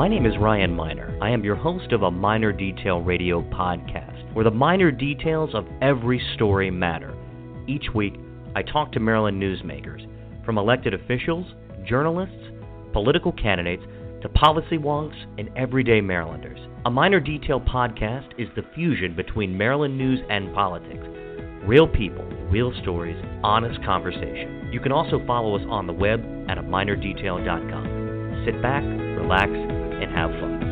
My name is Ryan Miner. I am your host of a Miner Detail Radio podcast, where the minor details of every story matter. Each week, I talk to Maryland newsmakers, from elected officials, journalists, political candidates, to policy wonks and everyday Marylanders. A Miner Detail podcast is the fusion between Maryland news and politics. Real people, real stories, honest conversation. You can also follow us on the web at aminordetail.com. Sit back, relax, and have fun.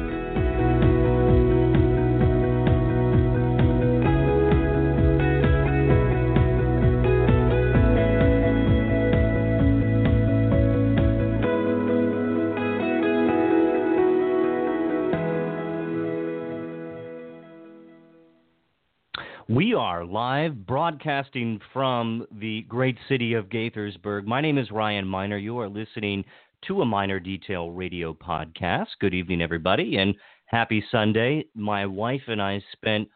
We are live broadcasting from the great city of Gaithersburg. My name is Ryan Miner. You are listening to a Miner Detail Radio podcast. Good evening, everybody, and happy Sunday. My wife and I spent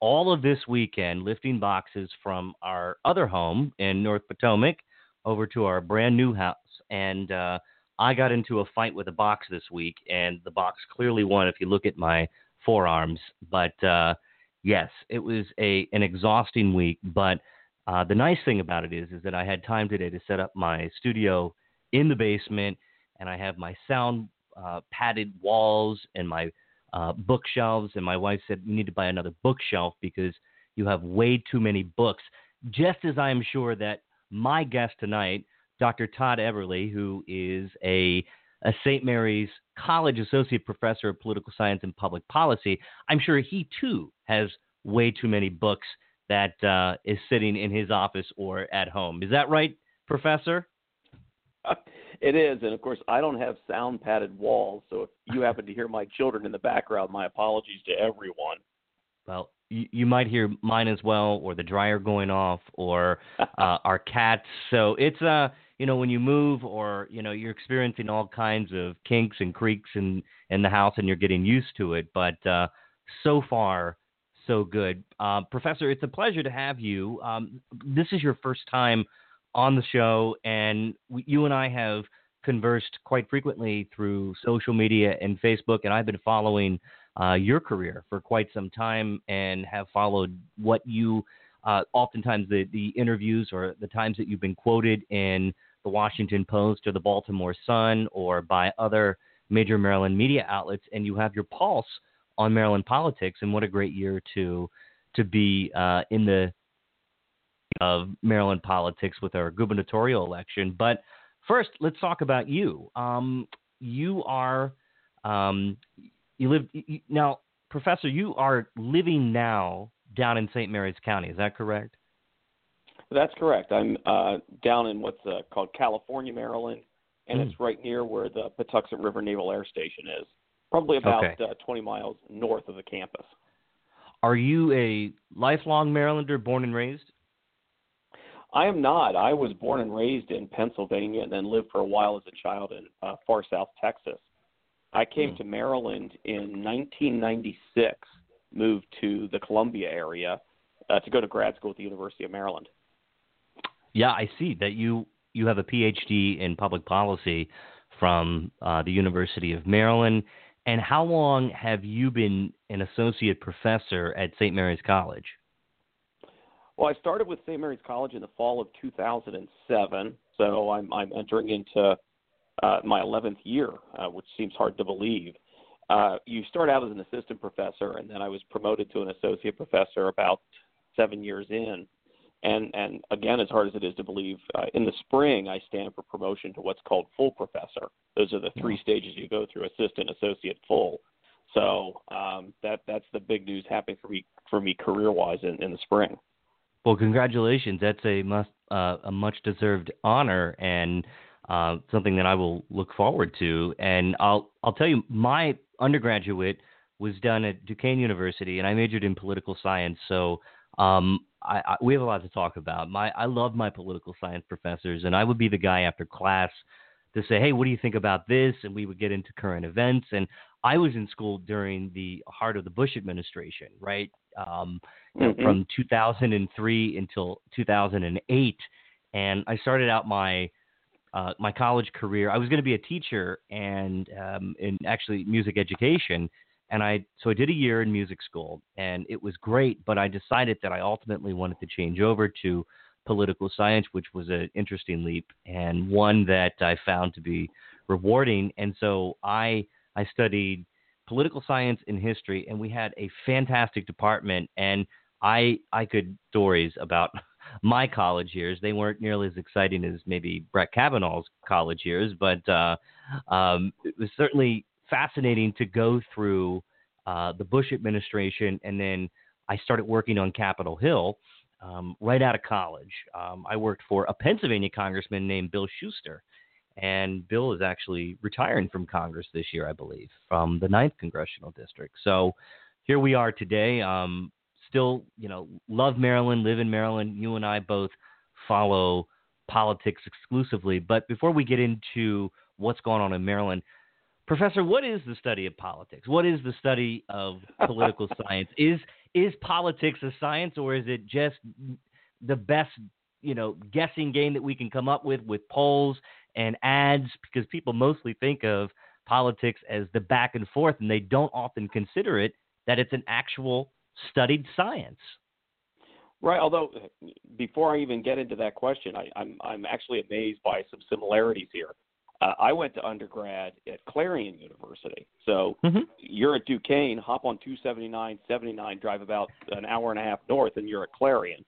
all of this weekend lifting boxes from our other home in North Potomac over to our brand new house. And uh, I got into a fight with a box this week, and the box clearly won if you look at my forearms. But uh, yes, it was a an exhausting week, but uh, the nice thing about it is is that I had time today to set up my studio in the basement, and I have my sound uh, padded walls and my uh, bookshelves. And my wife said you need to buy another bookshelf because you have way too many books. Just as I am sure that my guest tonight, Dr. Todd Eberly, who is a a St. Mary's College Associate Professor of Political Science and Public Policy, I'm sure he too has way too many books that uh, is sitting in his office or at home. Is that right, Professor? It is, and of course, I don't have sound padded walls, so if you happen to hear my children in the background, my apologies to everyone. Well, you, you might hear mine as well, or the dryer going off, or uh, our cats. So it's uh, you know, when you move, or you know, you're experiencing all kinds of kinks and creaks in in the house, and you're getting used to it. But uh, so far, so good, uh, Professor. It's a pleasure to have you. Um, this is your first time on the show, and we, you and I have conversed quite frequently through social media and Facebook, and I've been following uh, your career for quite some time and have followed what you, uh, oftentimes the, the interviews or the times that you've been quoted in the Washington Post or the Baltimore Sun or by other major Maryland media outlets, and you have your pulse on Maryland politics. And what a great year to to be uh, in the of Maryland politics with our gubernatorial election. But first, let's talk about you. Um, you are um, you live you, now, Professor. You are living now down in St. Mary's County. Is that correct? That's correct. I'm uh, down in what's uh, called California, Maryland, and Mm. it's right near where the Patuxent River Naval Air Station is, probably about Okay. uh, 20 miles north of the campus. Are you a lifelong Marylander, born and raised? I am not. I was born and raised in Pennsylvania and then lived for a while as a child in uh, far south Texas. I came Hmm. to Maryland in 1996, moved to the Columbia area uh, to go to grad school at the University of Maryland. Yeah, I see that you you have a PhD in public policy from uh, the University of Maryland. And how long have you been an associate professor at St. Mary's College? Well, I started with St. Mary's College in the fall of 2007, so I'm I'm entering into uh, my 11th year, uh, which seems hard to believe. Uh, you start out as an assistant professor, and then I was promoted to an associate professor about seven years in. And and again, as hard as it is to believe, uh, in the spring I stand for promotion to what's called full professor. Those are the three stages you go through: assistant, associate, full. So um, that that's the big news happening for me for me career wise in, in the spring. Well, congratulations. That's a must, uh, a much deserved honor and uh, something that I will look forward to. And I'll I'll tell you, my undergraduate was done at Duquesne University, and I majored in political science. So um, I, I, we have a lot to talk about. My I love my political science professors, and I would be the guy after class to say, "Hey, what do you think about this?" And we would get into current events. And I was in school during the heart of the Bush administration, right? Um, Mhm. from 2003 until 2008, and I started out my uh, my college career. I was going to be a teacher and um, in actually music education, and I so I did a year in music school, and it was great. But I decided that I ultimately wanted to change over to political science, which was an interesting leap and one that I found to be rewarding. And so I I studied political science and history, and we had a fantastic department. And I I could stories about my college years. They weren't nearly as exciting as maybe Brett Kavanaugh's college years, but uh, um, it was certainly fascinating to go through uh, the Bush administration, and then I started working on Capitol Hill um, right out of college. Um, I worked for a Pennsylvania congressman named Bill Shuster, and Bill is actually retiring from Congress this year, I believe, from the ninth congressional district. So here we are today. Um, still, you know, love Maryland, live in Maryland. You and I both follow politics exclusively. But before we get into what's going on in Maryland, Professor, what is the study of politics? What is the study of political science? Is is politics a science or is it just the best, you know, guessing game that we can come up with with polls and ads because people mostly think of politics as the back and forth and they don't often consider it that it's an actual studied science. Right. Although before I even get into that question, I, I'm I'm actually amazed by some similarities here. Uh, I went to undergrad at Clarion University. So mm-hmm. you're at Duquesne, hop on 279, 79, drive about an hour and a half north, and you're at Clarion.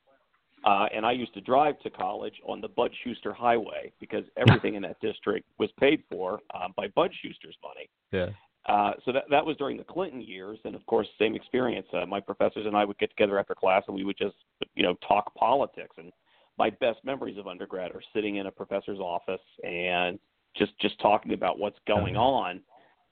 Uh, and I used to drive to college on the Bud Shuster Highway because everything in that district was paid for uh, by Bud Shuster's money. Yeah. Uh, so that that was during the Clinton years, and of course, same experience. Uh, my professors and I would get together after class, and we would just, you know, talk politics. And my best memories of undergrad are sitting in a professor's office and just just talking about what's going on.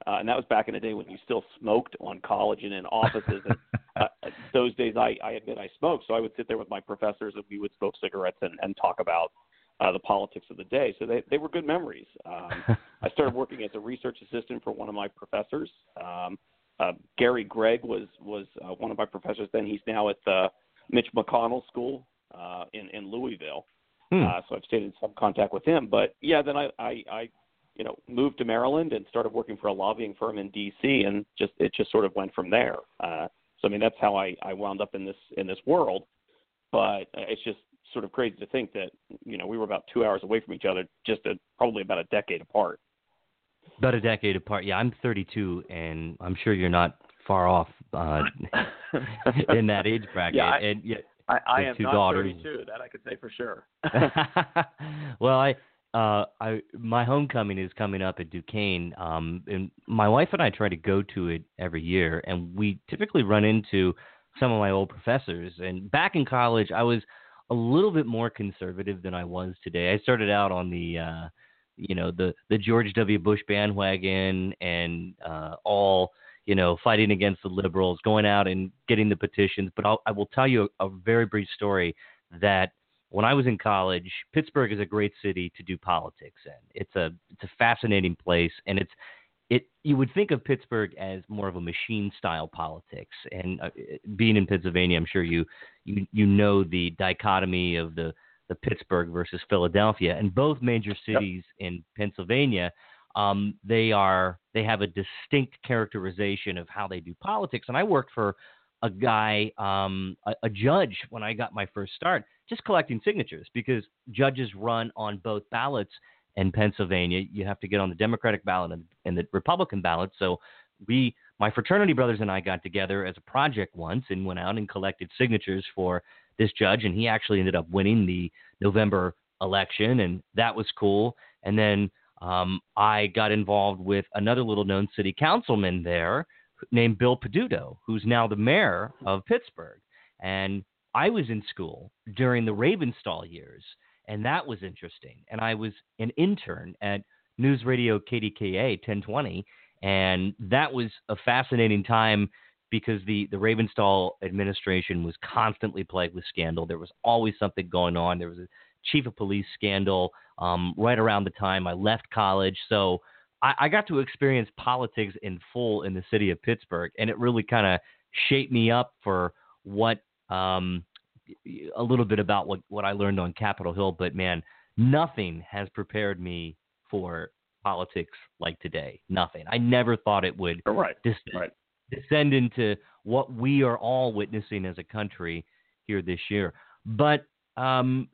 Uh, and that was back in the day when you still smoked on college and in offices. and uh, those days, I, I admit I smoked, so I would sit there with my professors and we would smoke cigarettes and, and talk about uh, the politics of the day. So they, they were good memories. Um, I started working as a research assistant for one of my professors. Um, uh, Gary Gregg was was uh, one of my professors. Then he's now at the Mitch McConnell School uh, in in Louisville. Hmm. Uh, so I've stayed in some contact with him. But yeah, then I, I I you know moved to Maryland and started working for a lobbying firm in D.C. and just it just sort of went from there. Uh, so I mean that's how I I wound up in this in this world. But it's just sort of crazy to think that you know we were about two hours away from each other, just a, probably about a decade apart. About a decade apart. Yeah, I'm 32, and I'm sure you're not far off uh, in that age bracket. Yeah, I, and yeah, I, I am two not daughters. 32. That I could say for sure. well, I. Uh, I my homecoming is coming up at Duquesne, um, and my wife and I try to go to it every year, and we typically run into some of my old professors. And back in college, I was a little bit more conservative than I was today. I started out on the uh, you know the the George W. Bush bandwagon and uh, all you know fighting against the liberals, going out and getting the petitions. But I'll, I will tell you a, a very brief story that when I was in college, Pittsburgh is a great city to do politics in. It's a it's a fascinating place, and it's it you would think of Pittsburgh as more of a machine style politics. And uh, being in Pennsylvania, I'm sure you you you know the dichotomy of the the Pittsburgh versus Philadelphia, and both major cities yep. in Pennsylvania. Um, they are they have a distinct characterization of how they do politics. And I worked for a guy, um, a, a judge, when I got my first start, just collecting signatures because judges run on both ballots in Pennsylvania. You have to get on the Democratic ballot and, and the Republican ballot. So we, my fraternity brothers and I got together as a project once and went out and collected signatures for this judge, and he actually ended up winning the November election, and that was cool. And then um, I got involved with another little known city councilman there named Bill Peduto, who's now the mayor of Pittsburgh. And I was in school during the Ravenstahl years, and that was interesting. And I was an intern at News Radio KDKA 1020, and that was a fascinating time because the the Ravenstahl administration was constantly plagued with scandal. There was always something going on. There was a chief of police scandal um, right around the time I left college, so I, I got to experience politics in full in the city of Pittsburgh, and it really kind of shaped me up for what um, a little bit about what, what I learned on Capitol Hill, but man, nothing has prepared me for politics like today. Nothing. I never thought it would right. descend, right. descend into what we are all witnessing as a country here this year. But um,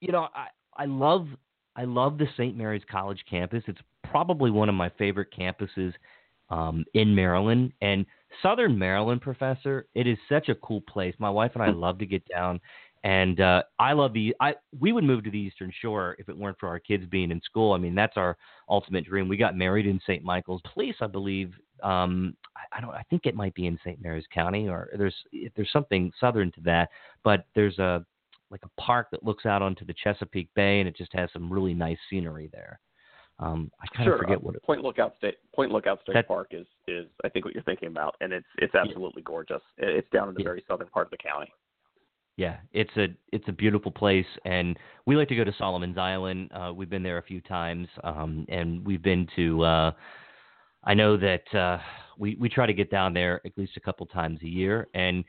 you know, I, I love I love the St. Mary's College campus. It's probably one of my favorite campuses um, in Maryland and Southern Maryland, Professor. It is such a cool place. My wife and I love to get down, and uh, I love the. I we would move to the Eastern Shore if it weren't for our kids being in school. I mean, that's our ultimate dream. We got married in St. Michael's Police, I believe. Um, I, I don't. I think it might be in St. Mary's County, or there's there's something southern to that. But there's a like a park that looks out onto the Chesapeake Bay, and it just has some really nice scenery there. Um, I kind sure. forget uh, what it. Point Lookout State Point Lookout State that, Park is is I think what you're thinking about, and it's it's absolutely yeah. gorgeous. It's down in the yeah. very southern part of the county. Yeah, it's a it's a beautiful place, and we like to go to Solomon's Island. Uh, we've been there a few times, um, and we've been to. Uh, I know that uh, we we try to get down there at least a couple times a year, and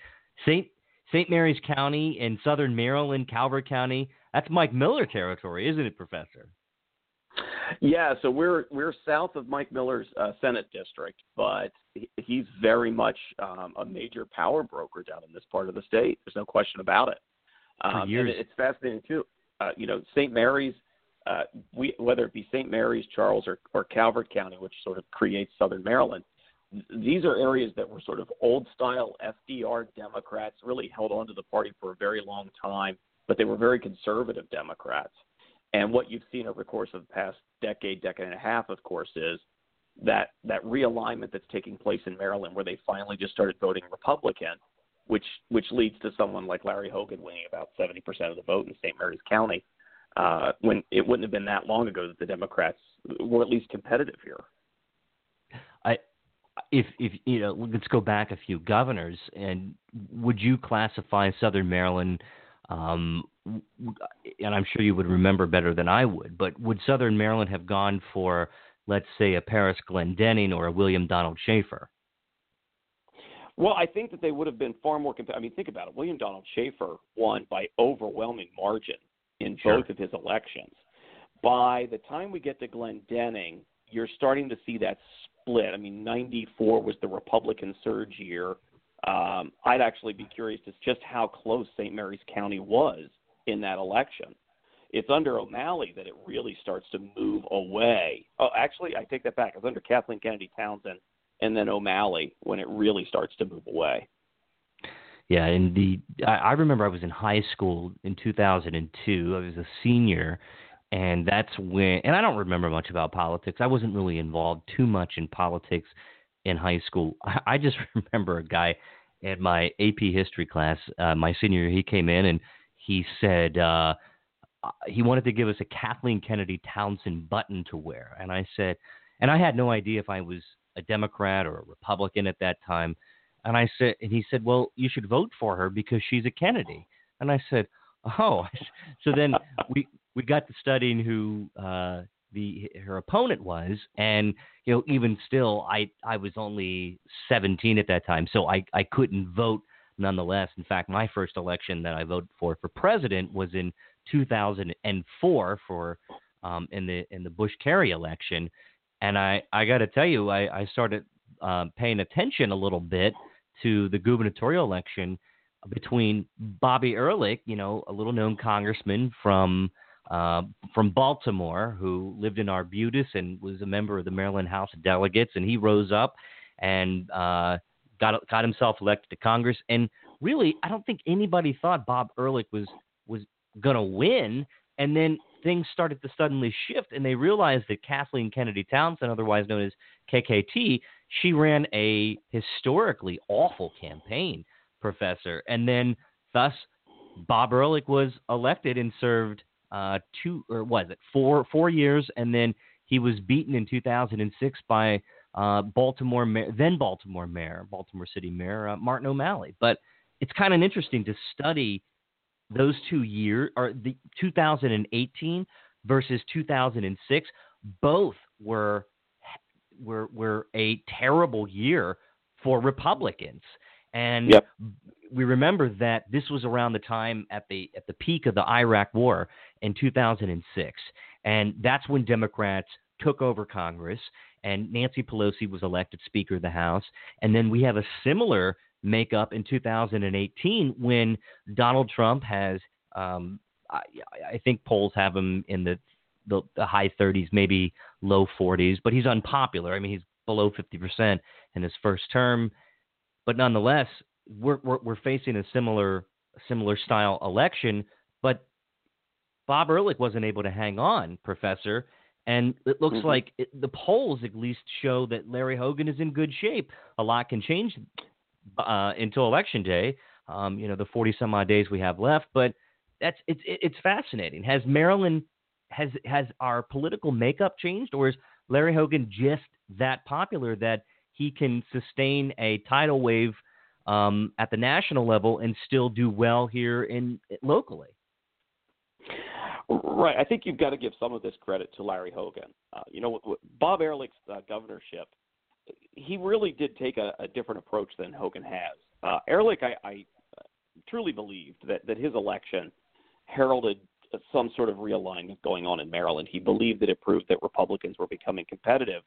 Saint St. Mary's County in southern Maryland, Calvert County. That's Mike Miller territory, isn't it, Professor? Yeah, so we're we're south of Mike Miller's uh, Senate district, but he's very much um, a major power broker down in this part of the state. There's no question about it. Um, years. And it's fascinating too. Uh, you know, St. Mary's, uh, we, whether it be St. Mary's, Charles, or, or Calvert County, which sort of creates Southern Maryland, these are areas that were sort of old style FDR Democrats, really held on to the party for a very long time, but they were very conservative Democrats. And what you've seen over the course of the past decade, decade and a half, of course, is that that realignment that's taking place in Maryland, where they finally just started voting Republican, which which leads to someone like Larry Hogan winning about 70% of the vote in St. Mary's County, uh, when it wouldn't have been that long ago that the Democrats were at least competitive here. I if if you know let's go back a few governors and would you classify southern maryland um, and i'm sure you would remember better than i would but would southern maryland have gone for let's say a parris glendening or a william donald schaefer well, I think that they would have been far more. Comp- I mean, think about it. William Donald Schaefer won by overwhelming margin in sure. both of his elections. By the time we get to Glendening, you're starting to see that split. I mean, 94 was the Republican surge year. Um, I'd actually be curious as just how close St. Mary's County was in that election. It's under O'Malley that it really starts to move away. Oh, actually, I take that back. It's under Kathleen Kennedy Townsend and then O'Malley when it really starts to move away. Yeah, and the I, remember I was in high school in 2002. I was a senior, and that's when and I don't remember much about politics. I wasn't really involved too much in politics in high school. I, just remember a guy at my AP history class, uh, my senior. He came in and he said uh, he wanted to give us a Kathleen Kennedy Townsend button to wear, and I said, and I had no idea if I was a Democrat or a Republican at that time. And I said, and he said, well, you should vote for her because she's a Kennedy. And I said, oh. So then we we got to studying who uh, the her opponent was, and you know, even still, I I was only 17 at that time, so I I couldn't vote nonetheless. In fact, my first election that I voted for for president was in 2004 for um, in the in the Bush Kerry election, and I I got to tell you, I I started uh, paying attention a little bit to the gubernatorial election between Bobby Ehrlich, you know, a little known congressman from uh, from Baltimore who lived in Arbutus and was a member of the Maryland House of Delegates, and he rose up and uh, got got himself elected to Congress. And really, I don't think anybody thought Bob Ehrlich was was to win. And then things started to suddenly shift, and they realized that Kathleen Kennedy Townsend, otherwise known as KKT, she ran a historically awful campaign, Professor. And then, thus, Bob Ehrlich was elected and served uh, two or was it four four years, and then he was beaten in 2006 by uh, Baltimore then Baltimore Mayor, Baltimore City Mayor uh, Martin O'Malley. But it's kind of interesting to study those two years, or the 2018 versus 2006. Both were were were a terrible year for Republicans. And yep. we remember that this was around the time at the at the peak of the Iraq War in 2006, and that's when Democrats took over Congress, and Nancy Pelosi was elected Speaker of the House, and then we have a similar makeup in 2018 when Donald Trump has, um, I, I think polls have him in the, the, the high 30s, maybe low 40s, but he's unpopular. I mean, he's below 50% in his first term, but nonetheless, we're, we're, we're facing a similar similar style election, but Bob Ehrlich wasn't able to hang on, Professor. And it looks mm-hmm. like it, the polls at least show that Larry Hogan is in good shape. A lot can change uh, until election day. Um, you know, the 40 some odd days we have left, but that's it's it's fascinating. Has Maryland has has our political makeup changed, or is Larry Hogan just that popular that he can sustain a tidal wave um, at the national level and still do well here in locally? Right. I think you've got to give some of this credit to Larry Hogan. Uh, you know, Bob Ehrlich's uh, governorship, he really did take a, a different approach than Hogan has. Uh, Ehrlich, I, I uh, truly believed that, that his election heralded some sort of realignment going on in Maryland. He believed that it proved that Republicans were becoming competitive,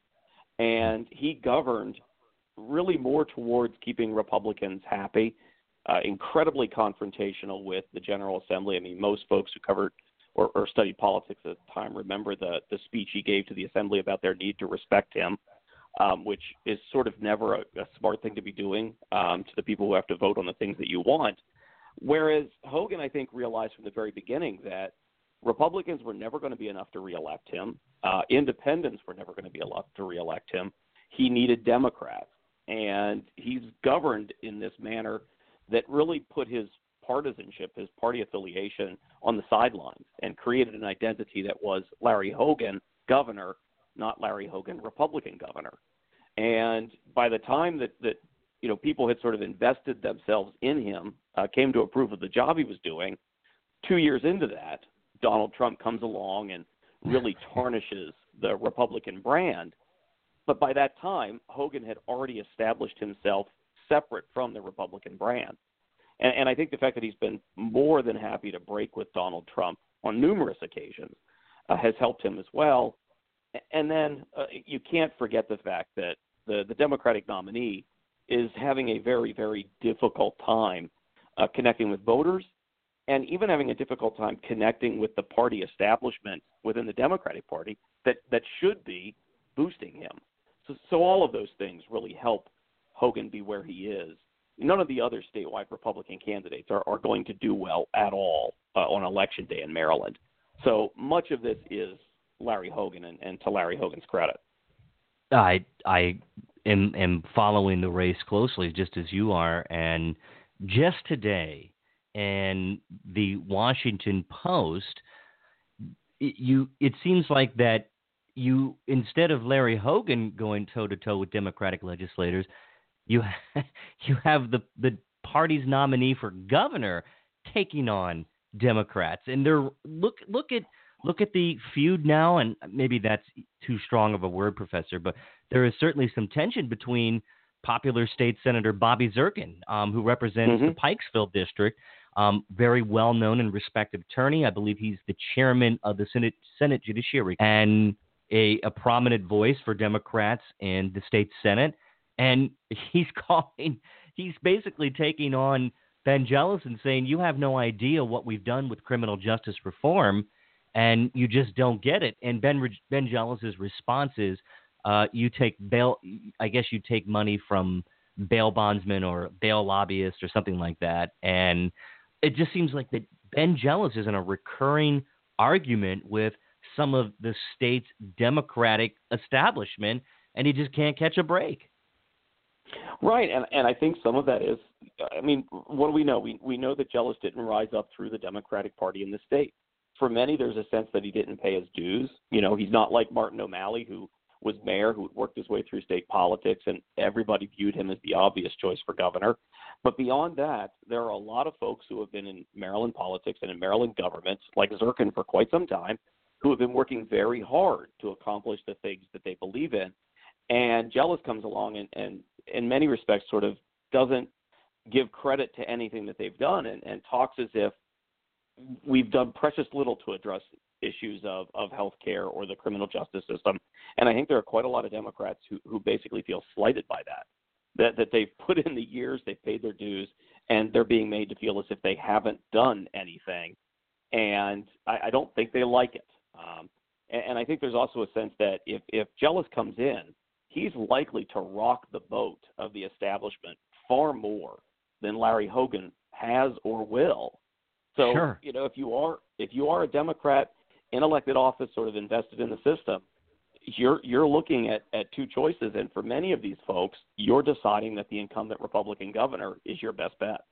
and he governed really more towards keeping Republicans happy. Uh, incredibly confrontational with the General Assembly. I mean, most folks who covered or, or studied politics at the time remember the the speech he gave to the assembly about their need to respect him, um, which is sort of never a, a smart thing to be doing um, to the people who have to vote on the things that you want. Whereas Hogan, I think, realized from the very beginning that Republicans were never going to be enough to reelect him. Uh, independents were never going to be enough to reelect him. He needed Democrats, and he's governed in this manner that really put his partisanship, his party affiliation on the sidelines and created an identity that was Larry Hogan, governor, not Larry Hogan, Republican governor. And by the time that, that you know people had sort of invested themselves in him, uh, came to approve of the job he was doing, two years into that, Donald Trump comes along and really tarnishes the Republican brand. But by that time, Hogan had already established himself separate from the Republican brand. And, and I think the fact that he's been more than happy to break with Donald Trump on numerous occasions uh, has helped him as well. And then uh, you can't forget the fact that the, the Democratic nominee is having a very, very difficult time uh, connecting with voters and even having a difficult time connecting with the party establishment within the Democratic Party that, that should be boosting him. So, so all of those things really help Hogan be where he is none of the other statewide Republican candidates are, are going to do well at all uh, on election day in Maryland. So much of this is Larry Hogan, and, and to Larry Hogan's credit. I I am am following the race closely, just as you are, and just today, in the Washington Post, it, you it seems like that you instead of Larry Hogan going toe to toe with Democratic legislators, you you have the the party's nominee for governor taking on Democrats, and they're look look at look at the feud now, and maybe that's too strong of a word, Professor, but there is certainly some tension between popular state senator Bobby Zirkin, um, who represents mm-hmm. the Pikesville district, um, very well known and respected attorney. I believe he's the chairman of the Senate Senate Judiciary and a, a prominent voice for Democrats in the state Senate and he's calling, he's basically taking on Ben Jealous and saying, You have no idea what we've done with criminal justice reform, and you just don't get it. And Ben, Jealous's response is, uh, You take bail, I guess you take money from bail bondsmen or bail lobbyists or something like that. And it just seems like that Ben Jealous is in a recurring argument with some of the state's Democratic establishment, and he just can't catch a break. Right, and and I think some of that is, I mean, what do we know? We we know that Jealous didn't rise up through the Democratic Party in the state. For many, there's a sense that he didn't pay his dues. You know, he's not like Martin O'Malley, who was mayor, who worked his way through state politics, and everybody viewed him as the obvious choice for governor. But beyond that, there are a lot of folks who have been in Maryland politics and in Maryland government, like Zirkin for quite some time, who have been working very hard to accomplish the things that they believe in. And Jealous comes along and, and in many respects sort of doesn't give credit to anything that they've done and, and talks as if we've done precious little to address issues of, of health care or the criminal justice system. And I think there are quite a lot of Democrats who, who basically feel slighted by that. That that they've put in the years, they've paid their dues, and they're being made to feel as if they haven't done anything. And I, I don't think they like it. Um, and, and I think there's also a sense that if if Jealous comes in, he's likely to rock the boat of the establishment far more than Larry Hogan has or will. So sure. you know, if you are if you are a Democrat in elected office, sort of invested in the system, you're you're looking at, at two choices, and for many of these folks, you're deciding that the incumbent Republican governor is your best bet.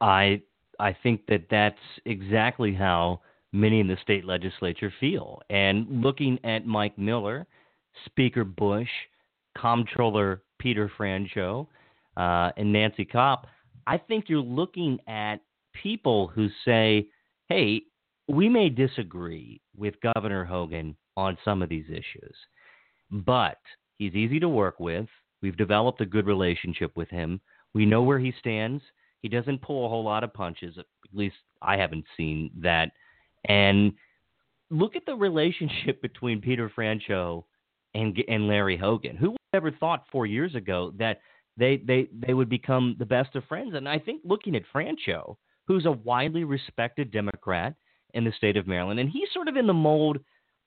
I I think that that's exactly how many in the state legislature feel. And looking at Mike Miller, Speaker Busch, Comptroller Peter Franchot, uh, and Nancy Kopp, I think you're looking at people who say, hey, we may disagree with Governor Hogan on some of these issues, but he's easy to work with. We've developed a good relationship with him. We know where he stands. He doesn't pull a whole lot of punches. At least I haven't seen that. And look at the relationship between Peter Franchot and and Larry Hogan. Who would ever thought four years ago that they they they would become the best of friends? And I think looking at Franchot, who's a widely respected Democrat in the state of Maryland, and he's sort of in the mold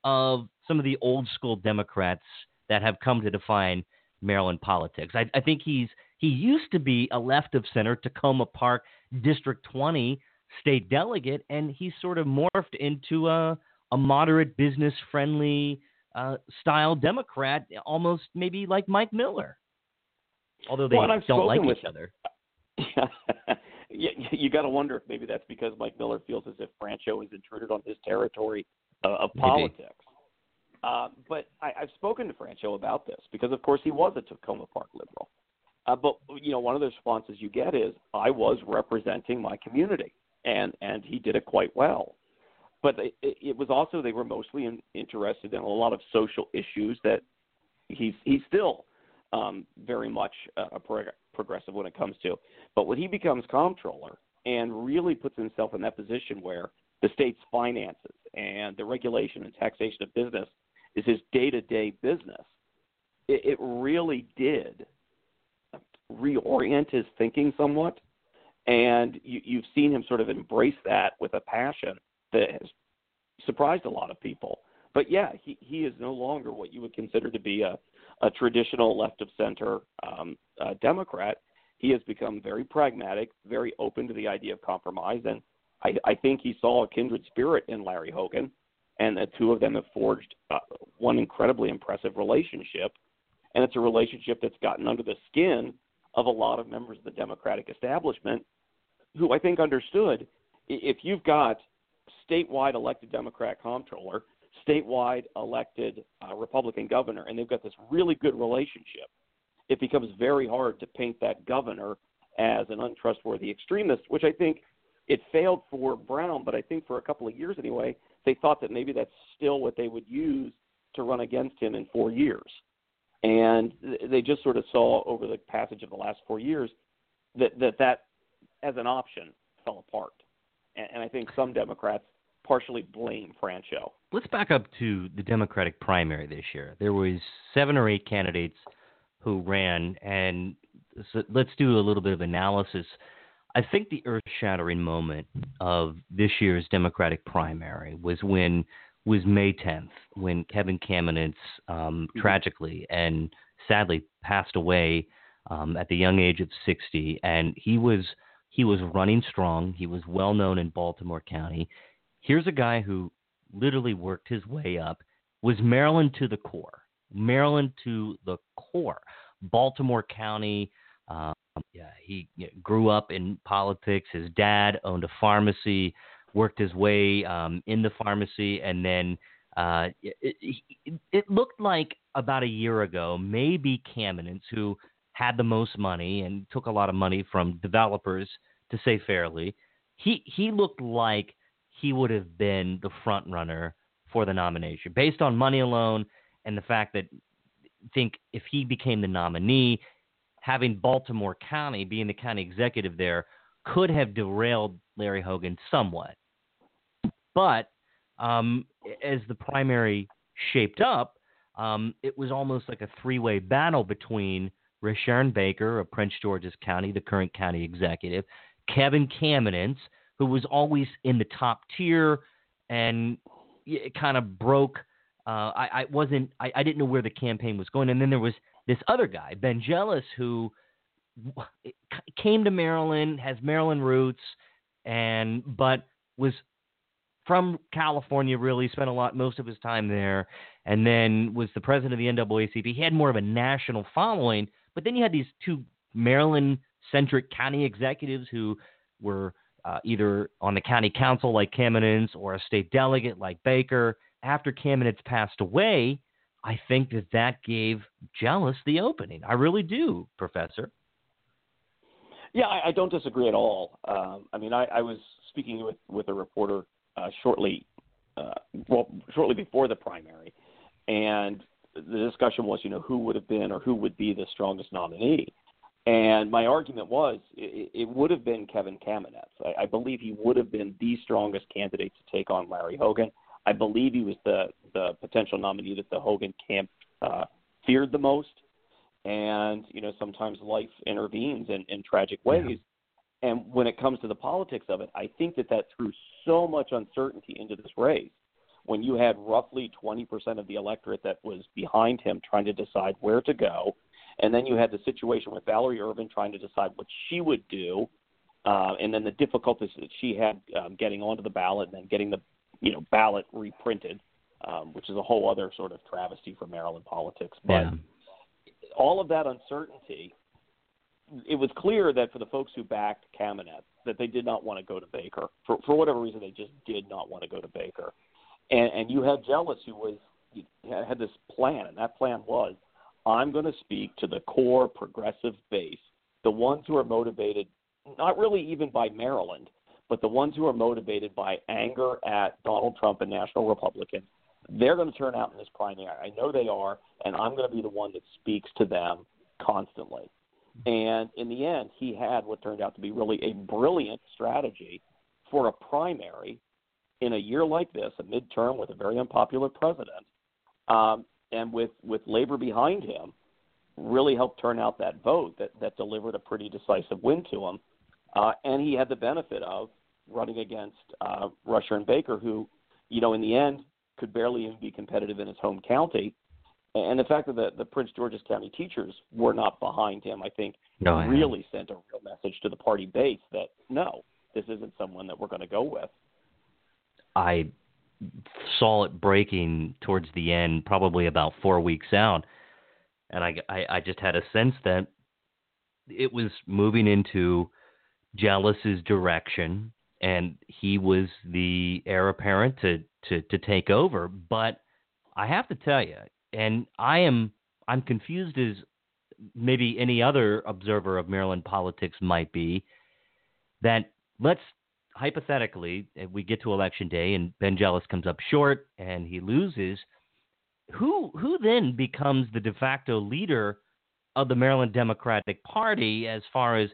of some of the old school Democrats that have come to define Maryland politics. I, I think he's he used to be a left of center Takoma Park District 20 state delegate, and he's sort of morphed into a a moderate, business friendly uh, style Democrat, almost maybe like Mike Miller. Although they well, don't like with, each other. you, you got to wonder if maybe that's because Mike Miller feels as if Franchot has intruded on his territory uh, of politics. Uh, but I, I've spoken to Franchot about this because, of course, he was a Takoma Park liberal. Uh, but you know, one of the responses you get is, "I was representing my community," and and he did it quite well. But it, it was also they were mostly in, interested in a lot of social issues that he's he's still um, very much a, a progressive when it comes to. But when he becomes comptroller and really puts himself in that position where the state's finances and the regulation and taxation of business is his day-to-day business, it, it really did reorient his thinking somewhat. And you, you've seen him sort of embrace that with a passion that has surprised a lot of people. But yeah, he, he is no longer what you would consider to be a, a traditional left of center um, uh, Democrat. He has become very pragmatic, very open to the idea of compromise, and I, I think he saw a kindred spirit in Larry Hogan, and the two of them have forged uh, one incredibly impressive relationship. And it's a relationship that's gotten under the skin of a lot of members of the Democratic establishment who I think understood if you've got statewide elected Democrat comptroller, statewide elected uh, Republican governor, and they've got this really good relationship, it becomes very hard to paint that governor as an untrustworthy extremist, which I think it failed for Brown, but I think for a couple of years anyway, they thought that maybe that's still what they would use to run against him in four years. And they just sort of saw over the passage of the last four years that that, that as an option fell apart. And, and I think some Democrats partially blame Franchot. Let's back up to the Democratic primary this year. There was seven or eight candidates who ran, and so let's do a little bit of analysis. I think the earth-shattering moment of this year's Democratic primary was when was May 10th, when Kevin Kamenetz um, mm-hmm. tragically and sadly passed away um, at the young age of 60, and he was he was running strong. He was well known in Baltimore County. Here's a guy who literally worked his way up, was Maryland to the core, Maryland to the core, Baltimore County. Um, yeah, he grew up in politics. His dad owned a pharmacy, worked his way um, in the pharmacy, and then uh, it, it, it, looked like about a year ago, maybe Kamenetz, who had the most money and took a lot of money from developers, to say fairly, he he looked like he would have been the front runner for the nomination based on money alone and the fact that I think if he became the nominee, having Baltimore County being the county executive there could have derailed Larry Hogan somewhat. But um, as the primary shaped up, um, it was almost like a three-way battle between Rushern Baker of Prince George's County, the current county executive, Kevin Kamenetz, who was always in the top tier, and it kind of broke. Uh, I, I, wasn't. I, I, didn't know where the campaign was going, and then there was this other guy, Ben Jealous, who came to Maryland, has Maryland roots, and but was from California. Really spent a lot, most of his time there, and then was the president of the NAACP. He had more of a national following, but then you had these two Maryland-centric county executives who were uh, either on the county council like Kamenetz or a state delegate like Baker. After Kamenetz passed away, I think that that gave Jealous the opening. I really do, Professor. Yeah, I, I don't disagree at all. Um, I mean, I, I was speaking with with a reporter uh, shortly, uh, well, shortly before the primary, and the discussion was, you know, who would have been or who would be the strongest nominee. And my argument was it, it would have been Kevin Kamenetz. I, I believe he would have been the strongest candidate to take on Larry Hogan. I believe he was the the potential nominee that the Hogan camp uh, feared the most. And you know, sometimes life intervenes in, in tragic ways. Yeah. And when it comes to the politics of it, I think that that threw so much uncertainty into this race. When you had roughly 20% of the electorate that was behind him trying to decide where to go, and then you had the situation with Valerie Ervin trying to decide what she would do, uh, and then the difficulties that she had um, getting onto the ballot and then getting the you know ballot reprinted, um, which is a whole other sort of travesty for Maryland politics. But yeah. all of that uncertainty, it was clear that for the folks who backed Kamenetz, that they did not want to go to Baker for for whatever reason. They just did not want to go to Baker, and and you had Jealous who was had this plan, and that plan was I'm going to speak to the core progressive base, the ones who are motivated not really even by Maryland, but the ones who are motivated by anger at Donald Trump and National Republicans. They're going to turn out in this primary. I know they are, and I'm going to be the one that speaks to them constantly. And in the end, he had what turned out to be really a brilliant strategy for a primary in a year like this, a midterm with a very unpopular president. Um, and with with labor behind him, really helped turn out that vote that that delivered a pretty decisive win to him. Uh, and he had the benefit of running against uh, Rushern Baker, who, you know, in the end could barely even be competitive in his home county. And the fact that the, the Prince George's County teachers were not behind him, I think, no, I really sent a real message to the party base that no, this isn't someone that we're going to go with. I saw it breaking towards the end, probably about four weeks out, and I, I, I just had a sense that it was moving into Jealous's direction, and he was the heir apparent to, to, to take over. But I have to tell you, and I am I'm confused as maybe any other observer of Maryland politics might be, that let's hypothetically, eh, we get to election day and Ben Jealous comes up short and he loses, who who then becomes the de facto leader of the Maryland Democratic Party as far as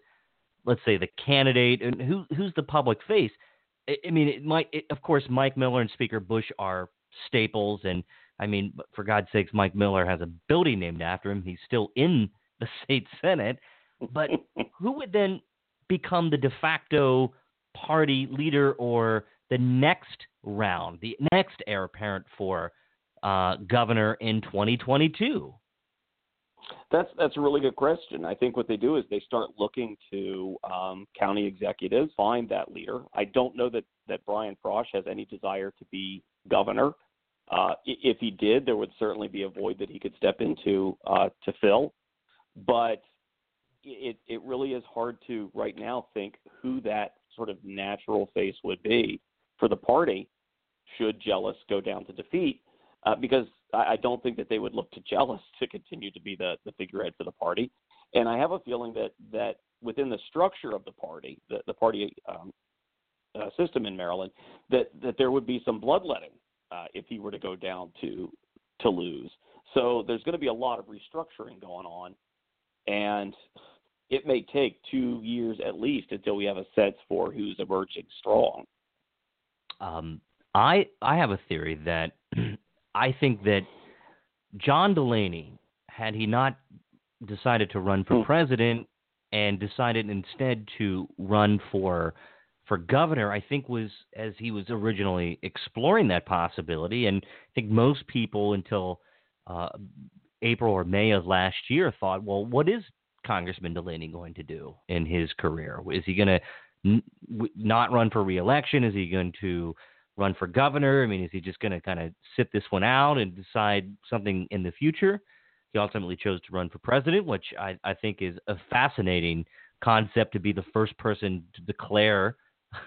let's say the candidate and who who's the public face? I, I mean, it might it, of course Mike Miller and Speaker Busch are staples and I mean, for God's sakes, Mike Miller has a building named after him. He's still in the state senate, but who would then become the de facto party leader or the next round, the next heir apparent for uh, governor in 2022? That's that's a really good question. I think what they do is they start looking to um, county executives find that leader. I don't know that that Brian Frosh has any desire to be governor. Uh, if he did, there would certainly be a void that he could step into uh, to fill. But it it really is hard to right now think who that sort of natural face would be for the party should Jealous go down to defeat, uh, because I, I don't think that they would look to Jealous to continue to be the, the figurehead for the party. And I have a feeling that that within the structure of the party, the, the party um, uh, system in Maryland, that that there would be some bloodletting uh, if he were to go down to to lose. So there's going to be a lot of restructuring going on and it may take two years at least until we have a sense for who's emerging strong. Um, I I have a theory that I think that John Delaney, had he not decided to run for hmm. president and decided instead to run for for governor, I think was as he was originally exploring that possibility, and I think most people until uh, April or May of last year thought, well, what is Congressman Delaney going to do in his career? Is he going to not run for reelection? Is he going to run for governor? I mean, is he just going to kind of sit this one out and decide something in the future? He ultimately chose to run for president, which I, I think is a fascinating concept to be the first person to declare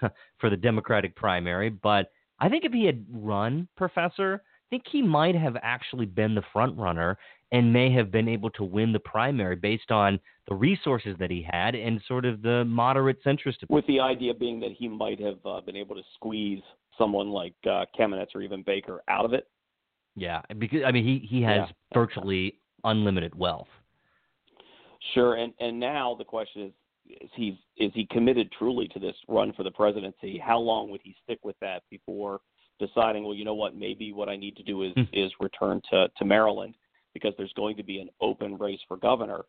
for the Democratic primary. But I think if he had run, Professor, think he might have actually been the front runner and may have been able to win the primary based on the resources that he had and sort of the moderate centrist. With the idea being that he might have uh, been able to squeeze someone like uh, Kamenetz or even Baker out of it. Yeah, because I mean he he has yeah. virtually unlimited wealth. Sure, and and now the question is is he is he committed truly to this run for the presidency? How long would he stick with that before deciding, well, you know what, maybe what I need to do is hmm. is return to to Maryland because there's going to be an open race for governor.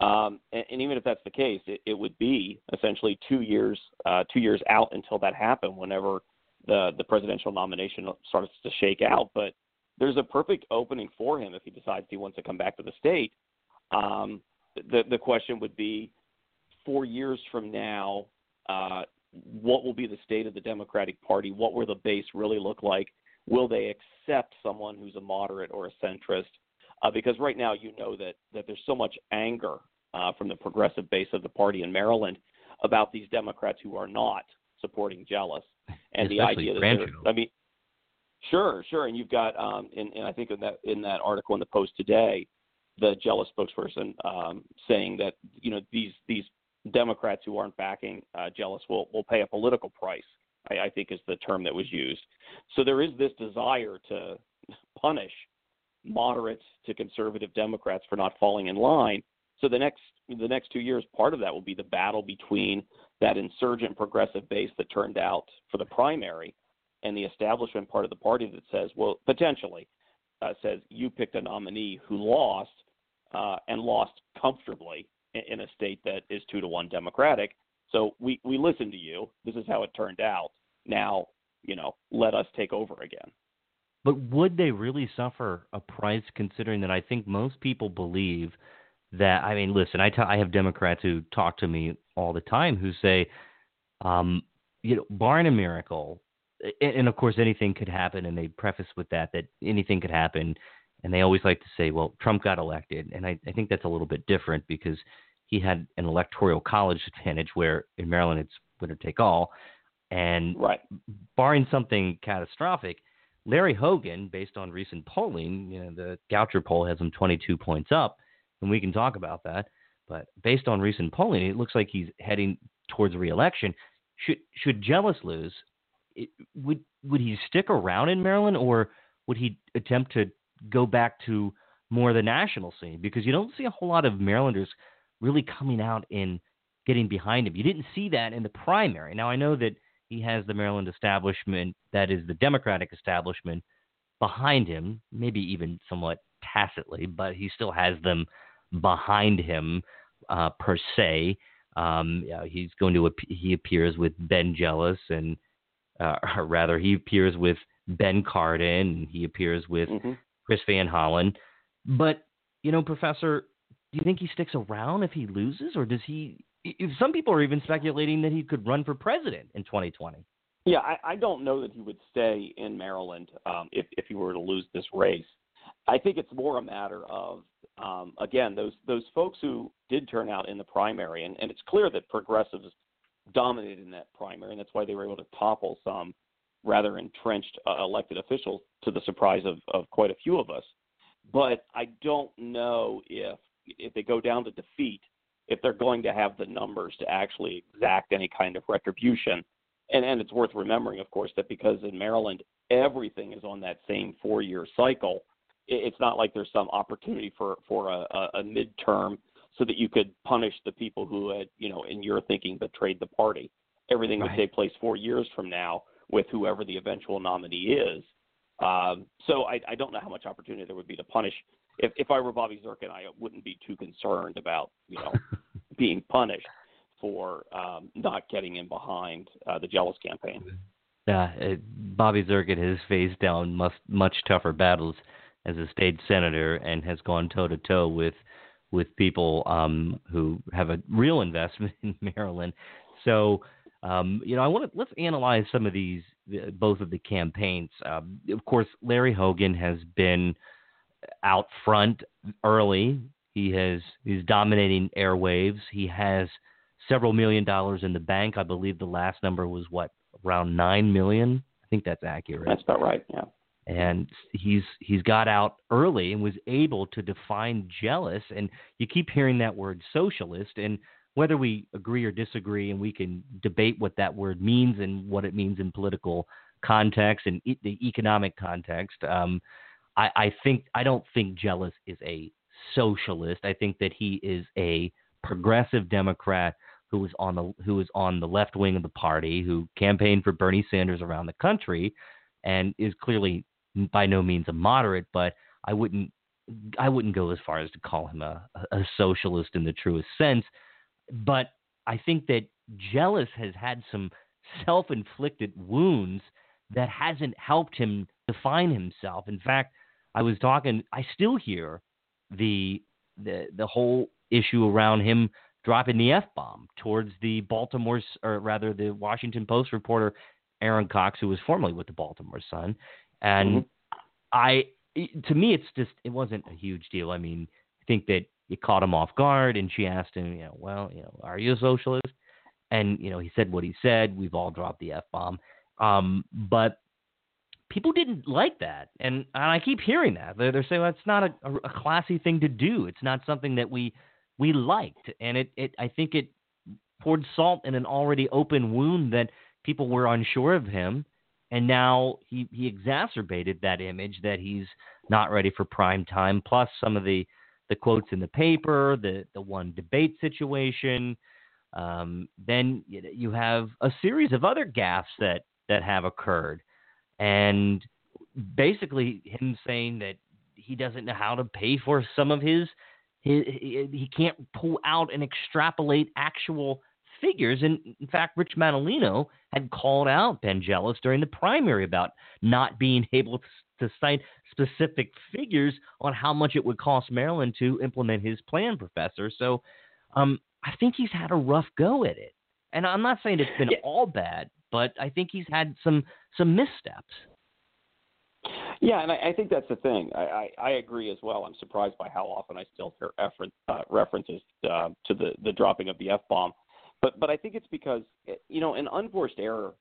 Um, and, and even if that's the case, it, it would be essentially two years uh, two years out until that happened. Whenever the the presidential nomination starts to shake out, but there's a perfect opening for him if he decides he wants to come back to the state. Um, the the question would be, four years from now, uh, what will be the state of the Democratic Party? What will the base really look like? Will they accept someone who's a moderate or a centrist? Uh, because right now, you know that that there's so much anger uh, from the progressive base of the party in Maryland about these Democrats who are not supporting Jealous, and the idea that I mean, Sure, sure. And you've got, um, and, and I think in that in that article in the Post today, the Jealous spokesperson um, saying that you know these these Democrats who aren't backing uh, Jealous will will pay a political price. I, I think is the term that was used. So there is this desire to punish moderates to conservative Democrats for not falling in line. So the next the next two years, part of that will be the battle between that insurgent progressive base that turned out for the primary and the establishment part of the party that says, well, potentially uh, says you picked a nominee who lost uh, and lost comfortably in, a state that is two to one Democratic. So we we listened to you. This is how it turned out. Now, you know, let us take over again. But would they really suffer a price considering that I think most people believe that I mean, listen, I, t- I have Democrats who talk to me all the time who say, um, you know, barring a miracle, and of course anything could happen and they preface with that that anything could happen and they always like to say well trump got elected and i, I think that's a little bit different because he had an electoral college advantage where in maryland it's winner take all and right. barring something catastrophic larry hogan based on recent polling you know the goucher poll has him 22 points up and we can talk about that but based on recent polling it looks like he's heading towards reelection should should Jealous lose would would he stick around in Maryland, or would he attempt to go back to more the national scene? Because you don't see a whole lot of Marylanders really coming out and getting behind him. You didn't see that in the primary. Now I know that he has the Maryland establishment, that is the Democratic establishment, behind him, maybe even somewhat tacitly, but he still has them behind him uh, per se. Um, he's going to he appears with Ben Jealous and uh, rather, he appears with Ben Cardin, and he appears with mm-hmm. Chris Van Hollen. But you know, Professor, do you think he sticks around if he loses, or does he? If some people are even speculating that he could run for president in 2020. Yeah, I, I don't know that he would stay in Maryland um, if if he were to lose this race. I think it's more a matter of um, again those those folks who did turn out in the primary, and, and it's clear that progressives dominated in that primary, and that's why they were able to topple some rather entrenched uh, elected officials to the surprise of, of quite a few of us. But I don't know if if they go down to defeat, if they're going to have the numbers to actually exact any kind of retribution. And and it's worth remembering, of course, that because in Maryland everything is on that same four-year cycle, it's not like there's some opportunity for for a, a midterm so that you could punish the people who had, you know, in your thinking, betrayed the party. Everything right. would take place four years from now with whoever the eventual nominee is. Um, so I, I don't know how much opportunity there would be to punish. If, if I were Bobby Zirkin, I wouldn't be too concerned about, you know, being punished for um, not getting in behind uh, the Jealous campaign. Yeah, uh, Bobby Zirkin has faced down much, much tougher battles as a state senator and has gone toe to toe with with people um, who have a real investment in Maryland. So, um, you know, I want to let's analyze some of these, both of the campaigns. Um, of course, Larry Hogan has been out front early. He has he's dominating airwaves. He has several million dollars in the bank. I believe the last number was what around nine million. I think that's accurate. That's about right. Yeah. And he's he's got out early and was able to define Jealous. And you keep hearing that word socialist, and whether we agree or disagree, and we can debate what that word means and what it means in political context and e- the economic context. Um, I, I think I don't think Jealous is a socialist. I think that he is a progressive Democrat who is on the who was on the left wing of the party, who campaigned for Bernie Sanders around the country, and is clearly by no means a moderate. But I wouldn't I wouldn't go as far as to call him a, a socialist in the truest sense. But I think that Jealous has had some self-inflicted wounds that hasn't helped him define himself. In fact, I was talking. I still hear the the the whole issue around him dropping the f bomb towards the Baltimore, or rather the Washington Post reporter Erin Cox, who was formerly with the Baltimore Sun, and mm-hmm. I, to me, it's just it wasn't a huge deal. I mean, I think that it caught him off guard, and she asked him, you know, well, you know, are you a socialist? And you know, he said what he said. We've all dropped the f bomb, um, but people didn't like that, and, and I keep hearing that they're, they're saying well, it's not a, a, a classy thing to do. It's not something that we we liked, and it, it I think it poured salt in an already open wound that people were unsure of him, and now he he exacerbated that image that he's not ready for prime time. Plus some of the the quotes in the paper, the the one debate situation. Um, then you have a series of other gaffes that that have occurred, and basically him saying that he doesn't know how to pay for some of his he, he, he can't pull out and extrapolate actual figures. And in fact, Rich Madaleno had called out Ben Jealous during the primary about not being able to, to cite specific figures on how much it would cost Maryland to implement his plan, Professor. So um, I think he's had a rough go at it. And I'm not saying it's been all bad, but I think he's had some some missteps. Yeah, and I, I think that's the thing. I, I, I agree as well. I'm surprised by how often I still hear effort, uh, references uh, to the, the dropping of the f bomb, but but I think it's because eh, you know an unforced error.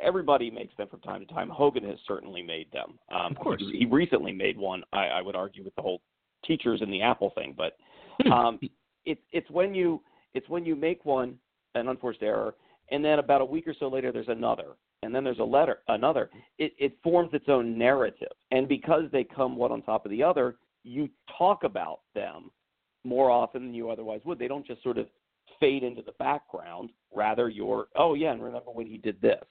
Everybody makes them from time to time. Hogan has certainly made them. Um, of course, he, he recently made one. I, I would argue with the whole teachers and the Apple thing, but hmm. um, it's it's when you it's when you make one an unforced error, and then about a week or so later there's another, and then there's a letter another it, it forms its own narrative and because they come one on top of the other you talk about them more often than you otherwise would they don't just sort of fade into the background rather you're oh yeah and remember when he did this?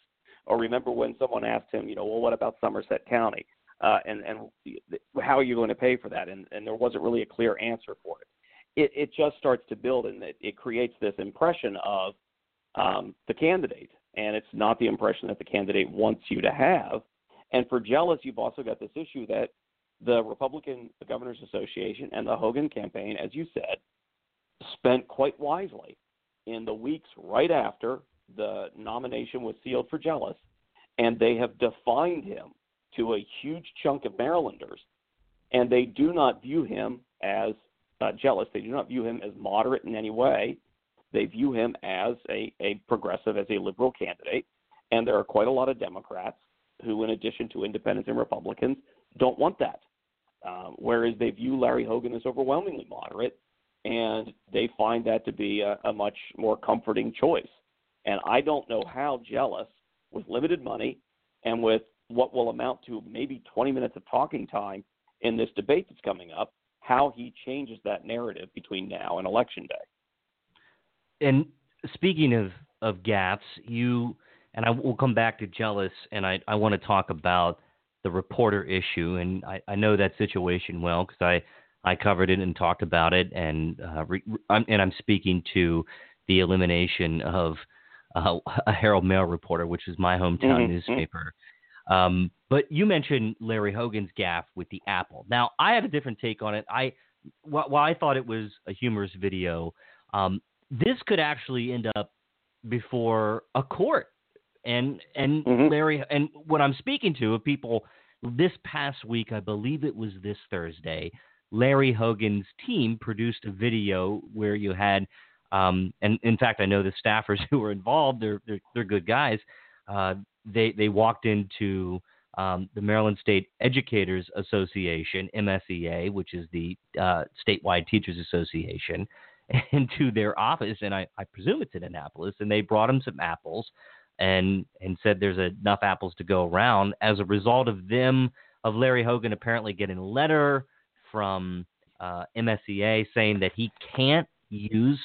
Or remember when someone asked him you know well what about somerset county? Uh, and and how are you going to pay for that? And and there wasn't really a clear answer for it. It, it just starts to build and it, it creates this impression of um, the candidate. And it's not the impression that the candidate wants you to have. And for Jealous, you've also got this issue that the Republican Governors Association and the Hogan campaign, as you said, spent quite wisely in the weeks right after the nomination was sealed for Jealous, and they have defined him to a huge chunk of Marylanders, and they do not view him as uh, jealous. They do not view him as moderate in any way. They view him as a, a progressive, as a liberal candidate. And there are quite a lot of Democrats who, in addition to independents and Republicans, don't want that. Um, whereas they view Larry Hogan as overwhelmingly moderate, and they find that to be a, a much more comforting choice. And I don't know how Jealous, with limited money and with what will amount to maybe 20 minutes of talking time in this debate that's coming up, how he changes that narrative between now and election day. And speaking of of gaffes, you and I will come back to Jealous, and I I want to talk about the reporter issue, and I, I know that situation well because I I covered it and talked about it, and uh, re, I'm, and I'm speaking to the elimination of uh, a Herald Mail reporter, which is my hometown mm-hmm. newspaper. Um, but you mentioned Larry Hogan's gaffe with the apple. Now I had a different take on it. I while I thought it was a humorous video, um, this could actually end up before a court. And and mm-hmm. Larry and what I'm speaking to of people this past week, I believe it was this Thursday, Larry Hogan's team produced a video where you had um, and in fact, I know the staffers who were involved. They're they're, they're good guys. Uh, they they walked into um, the Maryland State Educators Association (MSEA), which is the uh, statewide teachers association, into their office, and I, I presume it's in Annapolis, and they brought him some apples, and and said there's enough apples to go around. As a result of them, of Larry Hogan apparently getting a letter from uh, MSEA saying that he can't use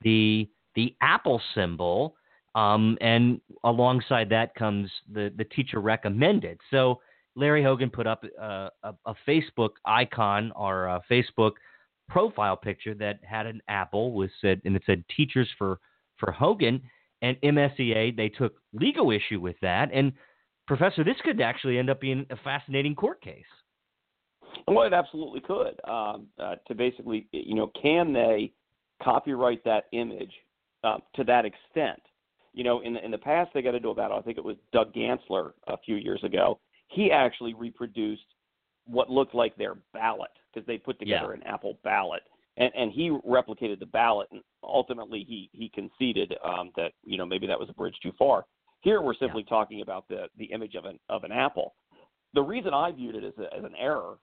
the the apple symbol, um, and alongside that comes the the teacher recommended. So Larry Hogan put up uh, a, a, Facebook icon or a Facebook profile picture that had an apple with said and it said teachers for for Hogan and MSEA they took legal issue with that and professor this could actually end up being a fascinating court case. Well, it absolutely could. Um, uh, to basically, you know, can they copyright that image uh, to that extent. You know, in the, in the past, they got into a battle. I think it was Doug Gansler a few years ago. He actually reproduced what looked like their ballot because they put together yeah. an Apple ballot, and, and he replicated the ballot. And ultimately, he he conceded um, that you know maybe that was a bridge too far. Here, we're simply yeah. talking about the the image of an of an apple. The reason I viewed it as, a, as an error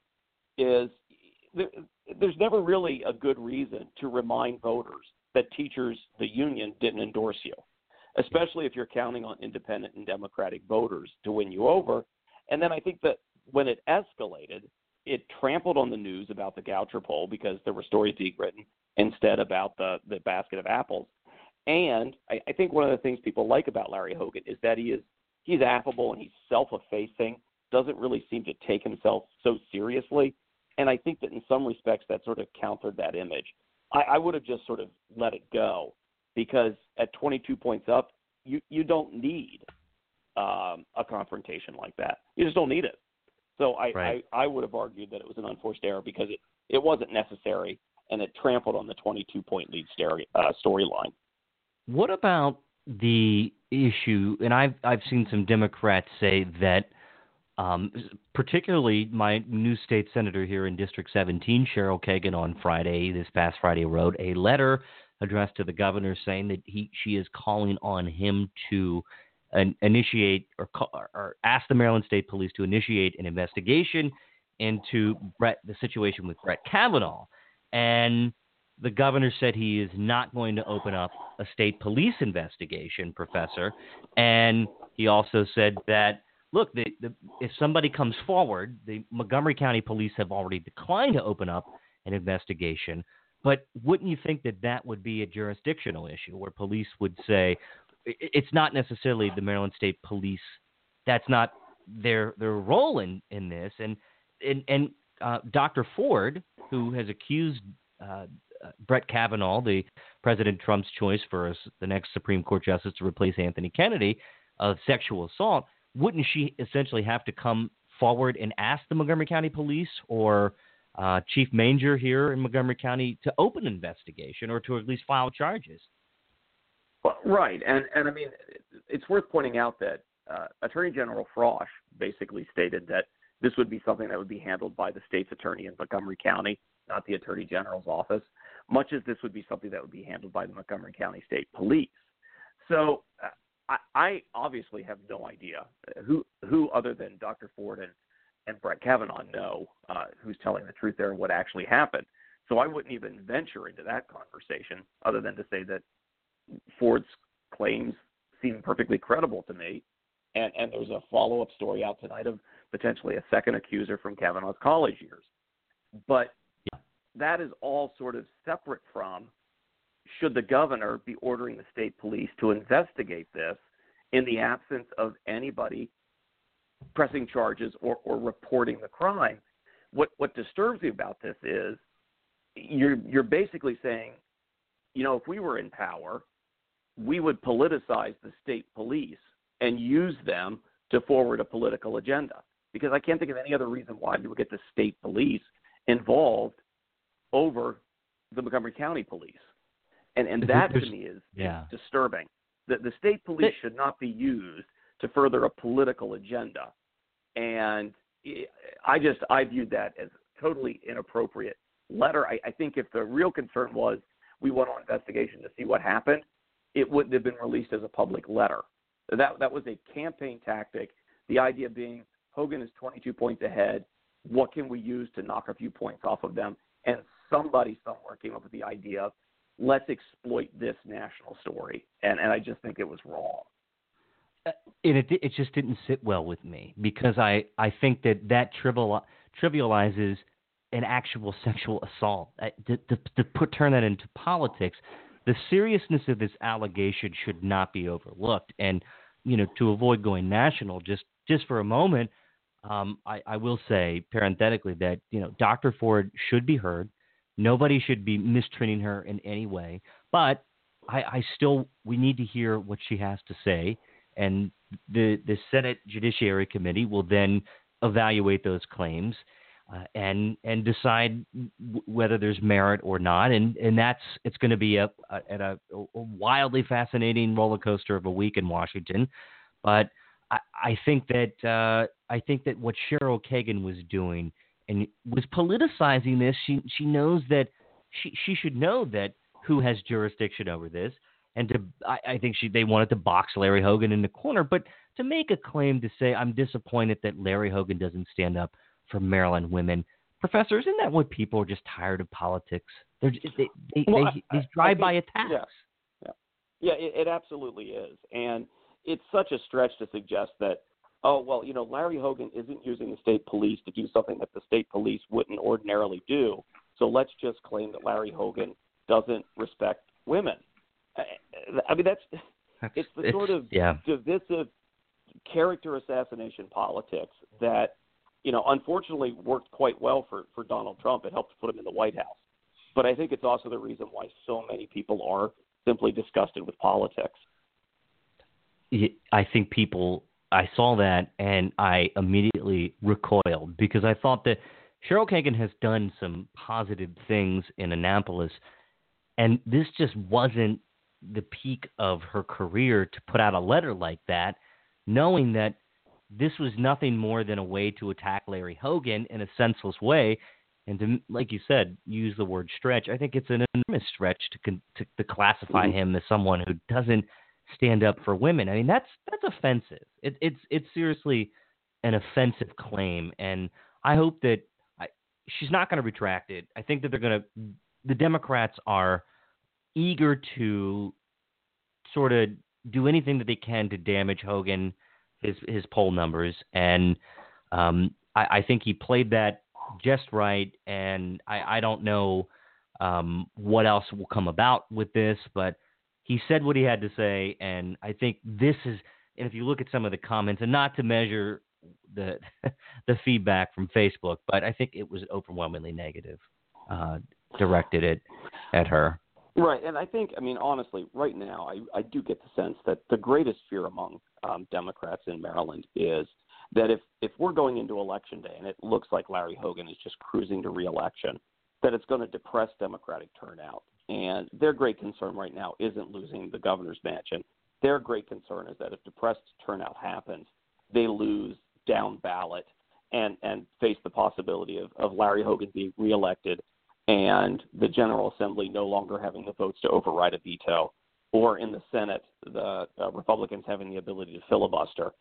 is there's never really a good reason to remind voters that teachers, the union, didn't endorse you, especially if you're counting on independent and Democratic voters to win you over. And then I think that when it escalated, it trampled on the news about the Goucher poll because there were stories being written instead about the, the basket of apples. And I, I think one of the things people like about Larry Hogan is that he is he's affable and he's self-effacing, doesn't really seem to take himself so seriously and I think that in some respects that sort of countered that image. I, I would have just sort of let it go because at 22 points up, you you don't need um, a confrontation like that. You just don't need it. So I, right. I I would have argued that it was an unforced error because it it wasn't necessary and it trampled on the 22 point lead story uh, storyline. What about the issue? And I've I've seen some Democrats say that um, particularly, my new state senator here in District 17, Cheryl Kagan, on Friday, this past Friday, wrote a letter addressed to the governor saying that he she is calling on him to initiate or, call, or ask the Maryland State Police to initiate an investigation into Brett the situation with Brett Kavanaugh, and the governor said he is not going to open up a state police investigation, Professor, and he also said that look, the, the, if somebody comes forward, the Montgomery County Police have already declined to open up an investigation. But wouldn't you think that that would be a jurisdictional issue where police would say it's not necessarily the Maryland State Police? That's not their their role in in this. And and and uh, Dr. Ford, who has accused uh, Brett Kavanaugh, the President Trump's choice for the next Supreme Court justice to replace Anthony Kennedy, of sexual assault wouldn't she essentially have to come forward and ask the Montgomery County Police or uh, Chief Manger here in Montgomery County to open an investigation or to at least file charges? Well, right, and and I mean, it's worth pointing out that uh, Attorney General Frosh basically stated that this would be something that would be handled by the state's attorney in Montgomery County, not the Attorney General's office, much as this would be something that would be handled by the Montgomery County State Police. So uh, I, obviously have no idea who who other than Dr. Ford and and Brett Kavanaugh know uh, who's telling the truth there and what actually happened. So I wouldn't even venture into that conversation, other than to say that Ford's claims seem perfectly credible to me. And and there's a follow up story out tonight of potentially a second accuser from Kavanaugh's college years. But that is all sort of separate from should the governor be ordering the state police to investigate this in the absence of anybody pressing charges or, or reporting the crime. What what disturbs me about this is you're you're basically saying, you know, if we were in power, we would politicize the state police and use them to forward a political agenda. Because I can't think of any other reason why you would get the state police involved over the Montgomery County police. And and that to me is, yeah. is disturbing. The the state police should not be used to further a political agenda. And I just I viewed that as totally inappropriate letter. I, I think if the real concern was we want an investigation to see what happened, it wouldn't have been released as a public letter. That that was a campaign tactic. The idea being Hogan is 22 points ahead. What can we use to knock a few points off of them? And somebody somewhere came up with the idea of let's exploit this national story. And and I just think it was wrong. Uh, and it it just didn't sit well with me because I I think that that trivial trivializes an actual sexual assault. To, to, to put turn that into politics, the seriousness of this allegation should not be overlooked. And you know, to avoid going national, just just for a moment, um, I, I will say parenthetically that you know Dr. Ford should be heard. Nobody should be mistreating her in any way. But I, I still we need to hear what she has to say, and the the Senate Judiciary Committee will then evaluate those claims uh, and and decide w- whether there's merit or not. And and that's it's going to be a, a, a, a, wildly fascinating roller coaster of a week in Washington. But I, I think that uh, I think that what Cheryl Kagan was doing and was politicizing this. She she knows that she she should know that who has jurisdiction over this. And to I, I think she they wanted to box Larry Hogan in the corner, but to make a claim to say I'm disappointed that Larry Hogan doesn't stand up for Maryland women. Professor, isn't that what people are just tired of politics? They're they they, well, they, these drive-by attacks. Yeah, yeah, yeah it, it absolutely is, and it's such a stretch to suggest that. Oh well, you know, Larry Hogan isn't using the state police to do something that the state police wouldn't ordinarily do. So let's just claim that Larry Hogan doesn't respect women. I mean, that's, that's it's the it's, sort of yeah. divisive character assassination politics that you know, unfortunately worked quite well for, for Donald Trump. It helped put him in the White House. But I think it's also the reason why so many people are simply disgusted with politics. I think people, I saw that and I immediately recoiled because I thought that Cheryl Kagan has done some positive things in Annapolis, and this just wasn't the peak of her career to put out a letter like that, knowing that this was nothing more than a way to attack Larry Hogan in a senseless way. And to, like you said, use the word stretch. I think it's an enormous stretch to to, to classify mm-hmm. him as someone who doesn't stand up for women. I mean, that's that's offensive. It, it's it's seriously an offensive claim, and I hope that I, she's not going to retract it. I think that they're going to. The Democrats are eager to sort of do anything that they can to damage Hogan his his poll numbers, and um, I, I, think he played that just right. And I, I don't know um, what else will come about with this, but he said what he had to say, and I think this is. And if you look at some of the comments, and not to measure the the feedback from Facebook, but I think it was overwhelmingly negative, uh, directed it at her. Right, and I think, I mean, honestly, right now, I, I do get the sense that the greatest fear among um, Democrats in Maryland is that if if we're going into election day and it looks like Larry Hogan is just cruising to reelection, that it's going to depress Democratic turnout. And their great concern right now isn't losing the governor's mansion. Their great concern is that if depressed turnout happens, they lose down ballot and and face the possibility of, of Larry Hogan being reelected and the General Assembly no longer having the votes to override a veto, or in the Senate, the uh, Republicans having the ability to filibuster,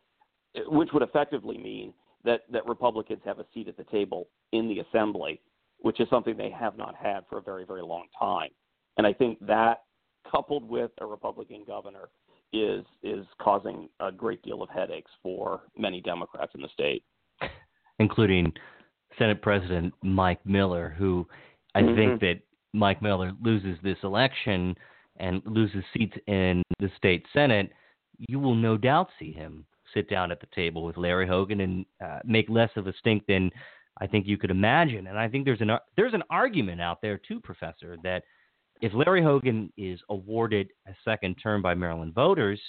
which would effectively mean that, that Republicans have a seat at the table in the Assembly, which is something they have not had for a very, very long time. And I think that, coupled with a Republican governor, is is causing a great deal of headaches for many Democrats in the state, including Senate President Mike Miller, who I mm-hmm. think that Mike Miller loses this election and loses seats in the state senate, you will no doubt see him sit down at the table with Larry Hogan and uh, make less of a stink than I think you could imagine. And I think there's an there's an argument out there too, Professor, that if Larry Hogan is awarded a second term by Maryland voters,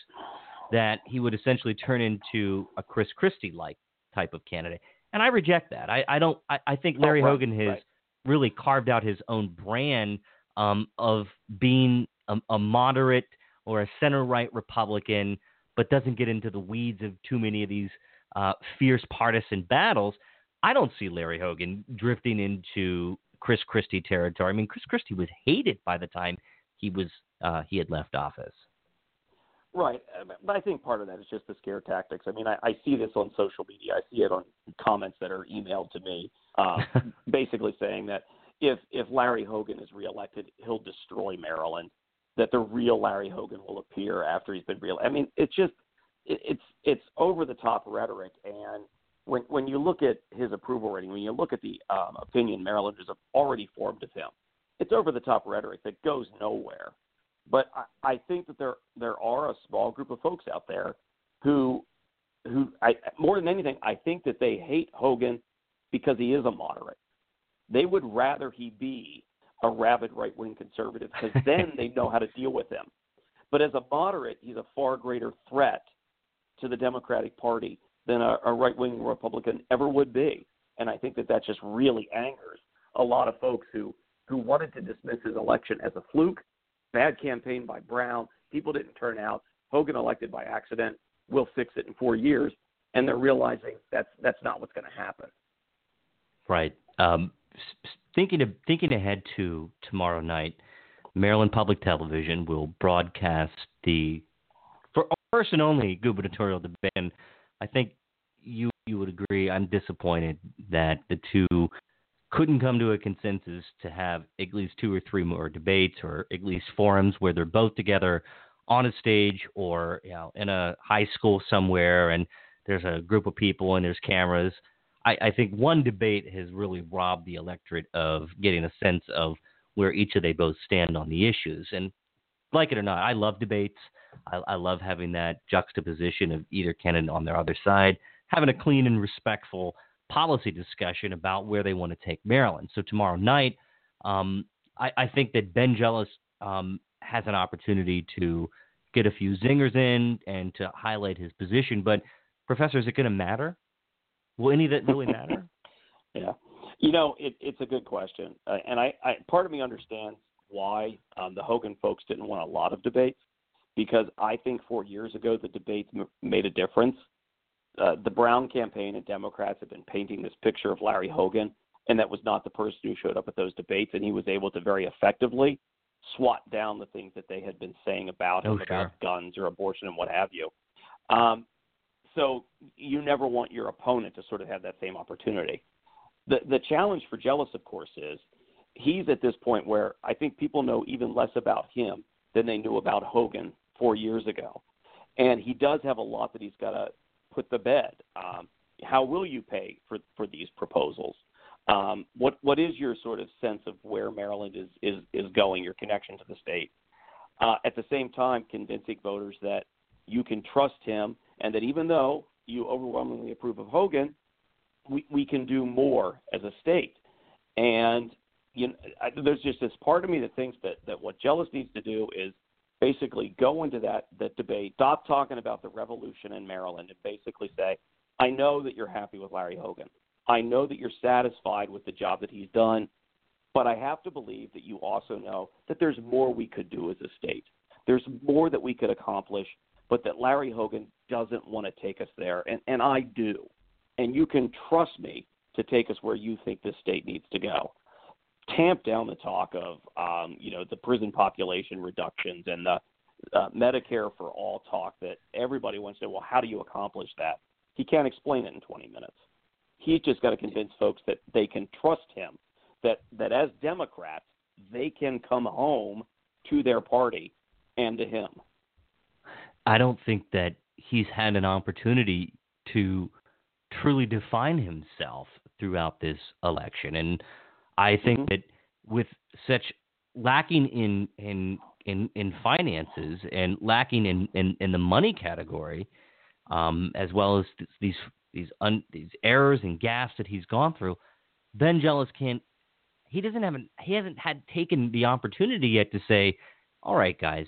that he would essentially turn into a Chris Christie like type of candidate. And I reject that. I, I don't. I, I think Larry oh, right, Hogan has right. really carved out his own brand um, of being a, a moderate or a center right Republican, but doesn't get into the weeds of too many of these uh, fierce partisan battles. I don't see Larry Hogan drifting into Chris Christie territory. I mean, Chris Christie was hated by the time he was uh, he had left office. Right, uh, but I think part of that is just the scare tactics. I mean, I, I see this on social media. I see it on comments that are emailed to me, uh, basically saying that if if Larry Hogan is reelected, he'll destroy Maryland. That the real Larry Hogan will appear after he's been reelected. I mean, it's just it, it's it's over the top rhetoric, and when when you look at his approval rating, when you look at the um, opinion Marylanders have already formed of him, it's over the top rhetoric that goes nowhere. But I, I think that there there are a small group of folks out there who who I more than anything I think that they hate Hogan because he is a moderate. They would rather he be a rabid right wing conservative because then they know how to deal with him. But as a moderate, he's a far greater threat to the Democratic Party than a, a right wing Republican ever would be. And I think that that just really angers a lot of folks who, who wanted to dismiss his election as a fluke, bad campaign by Brown, people didn't turn out, Hogan elected by accident, we'll fix it in four years. And they're realizing that's, that's not what's going to happen. Right. Um, thinking of, thinking ahead to tomorrow night, Maryland Public Television will broadcast the for first and only gubernatorial debate. I think you you would agree. I'm disappointed that the two couldn't come to a consensus to have at least two or three more debates or at least forums where they're both together on a stage or you know in a high school somewhere and there's a group of people and there's cameras I, I think one debate has really robbed the electorate of getting a sense of where each of they both stand on the issues. And like it or not, I love debates. I, I love having that juxtaposition of either candidate on their other side, having a clean and respectful policy discussion about where they want to take Maryland. So tomorrow night, um, I, I, think that Ben Jealous um, has an opportunity to get a few zingers in and to highlight his position. But Professor, is it going to matter? Will any of that really matter? yeah, you know, it, it's a good question, uh, and I, I part of me understands why um, the Hogan folks didn't want a lot of debates because I think four years ago the debates m- made a difference. Uh, the Brown campaign and Democrats have been painting this picture of Larry Hogan, and that was not the person who showed up at those debates, and he was able to very effectively swat down the things that they had been saying about him oh, sure. about guns or abortion and what have you. Um, so you never want your opponent to sort of have that same opportunity. The the challenge for Jealous, of course, is he's at this point where I think people know even less about him than they knew about Hogan four years ago, and he does have a lot that he's got to put to bed. Um, how will you pay for for these proposals? Um, what what is your sort of sense of where Maryland is is is going? Your connection to the state. Uh, at the same time, convincing voters that you can trust him and that even though you overwhelmingly approve of Hogan, we, we can do more as a state. And you know, I, there's just this part of me that thinks that, that what Jealous needs to do is basically go into that, that debate, stop talking about the revolution in Maryland, and basically say, I know that you're happy with Larry Hogan. I know that you're satisfied with the job that he's done, but I have to believe that you also know that there's more we could do as a state. There's more that we could accomplish but that Larry Hogan doesn't want to take us there, and, and I do. And you can trust me to take us where you think this state needs to go. Tamp down the talk of, um, you know, the prison population reductions and the uh, Medicare for all talk that everybody wants to. Well, how do you accomplish that? He can't explain it in 20 minutes. He's just got to convince folks that they can trust him. That that as Democrats, they can come home to their party and to him. I don't think that he's had an opportunity to truly define himself throughout this election. And I think mm-hmm. that with such lacking in in in, in finances and lacking in, in, in the money category, um, as well as these these un, these errors and gaps that he's gone through, Ben Jealous can't. He doesn't have an, he hasn't had taken the opportunity yet to say, all right, guys,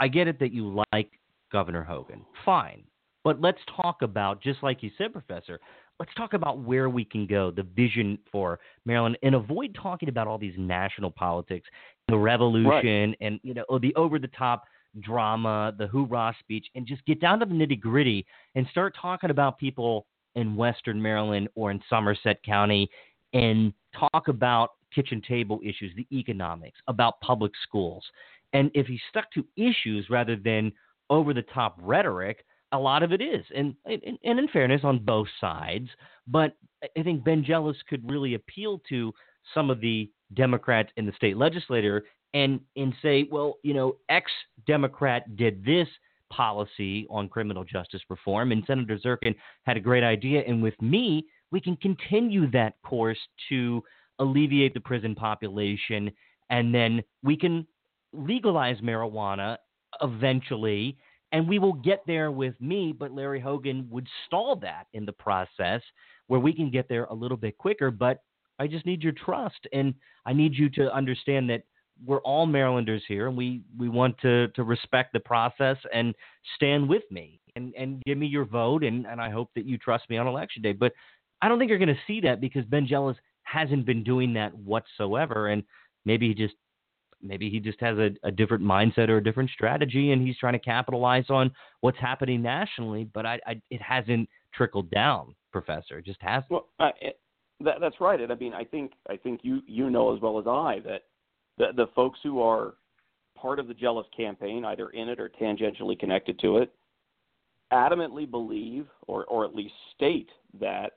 I get it that you like Governor Hogan, fine, but let's talk about just like you said, Professor. Let's talk about where we can go, the vision for Maryland, and avoid talking about all these national politics, the revolution, right. and you know the over the top drama, the hoorah speech, and just get down to the nitty gritty and start talking about people in Western Maryland or in Somerset County and talk about kitchen table issues, the economics, about public schools. And if he stuck to issues rather than over the top rhetoric, a lot of it is. And, and, and in fairness, on both sides. But I think Ben Jealous could really appeal to some of the Democrats in the state legislature and, and say, well, you know, ex Democrat did this policy on criminal justice reform, and Senator Zirkin had a great idea. And with me, we can continue that course to alleviate the prison population, and then we can legalize marijuana eventually. And we will get there with me, but Larry Hogan would stall that in the process where we can get there a little bit quicker. But I just need your trust. And I need you to understand that we're all Marylanders here, and we, we want to, to respect the process and stand with me and, and give me your vote. And, and I hope that you trust me on election day. But I don't think you're going to see that because Ben Jealous hasn't been doing that whatsoever. And maybe he just maybe he just has a, a different mindset or a different strategy, and he's trying to capitalize on what's happening nationally. But I, I it hasn't trickled down, Professor. It just hasn't. Well, uh, it, that, that's right. And I mean, I think I think you you know as well as I that the the folks who are part of the Jealous campaign, either in it or tangentially connected to it, adamantly believe or or at least state that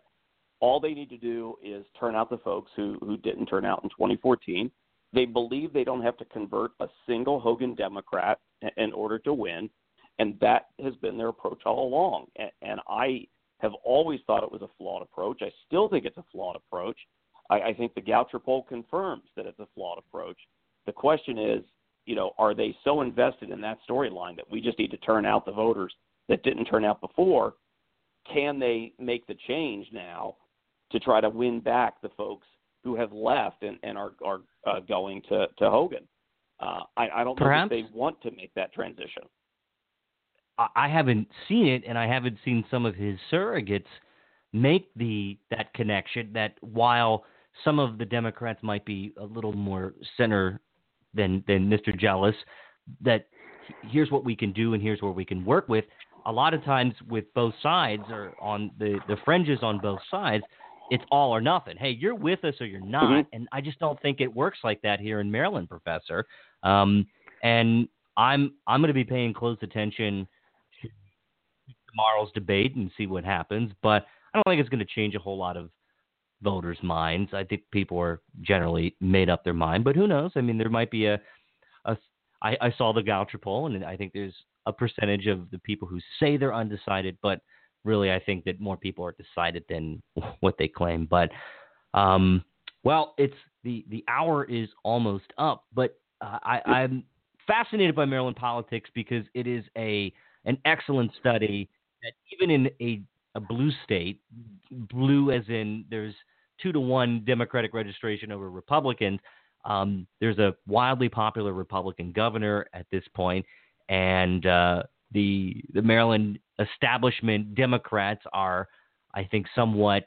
all they need to do is turn out the folks who who didn't turn out in 2014. They believe they don't have to convert a single Hogan Democrat in order to win, and that has been their approach all along. And, I have always thought it was a flawed approach. I still think it's a flawed approach. I, I think the Goucher poll confirms that it's a flawed approach. The question is, you know, are they so invested in that storyline that we just need to turn out the voters that didn't turn out before? Can they make the change now to try to win back the folks who have left and, and are, are uh, going to, to Hogan? Uh, I, I don't Perhaps. think they want to make that transition. I haven't seen it, and I haven't seen some of his surrogates make the that connection. That while some of the Democrats might be a little more center than than Mr. Jealous, that here's what we can do and here's where we can work with. A lot of times with both sides or on the the fringes on both sides, it's all or nothing. Hey, you're with us or you're not, mm-hmm. and I just don't think it works like that here in Maryland, Professor. Um, and I'm I'm going to be paying close attention to tomorrow's debate and see what happens, but I don't think it's going to change a whole lot of voters' minds. I think people are generally made up their mind, but who knows? I mean, there might be a, a I, I saw the Goucher poll, and I think there's a percentage of the people who say they're undecided, but really, I think that more people are decided than what they claim. But, um, well, it's the the hour is almost up, but uh, I, I'm fascinated by Maryland politics because it is a an excellent study that even in a a blue state, blue as in there's two to one Democratic registration over Republicans. Um, there's a wildly popular Republican governor at this point, and uh, the the Maryland establishment Democrats are, I think, somewhat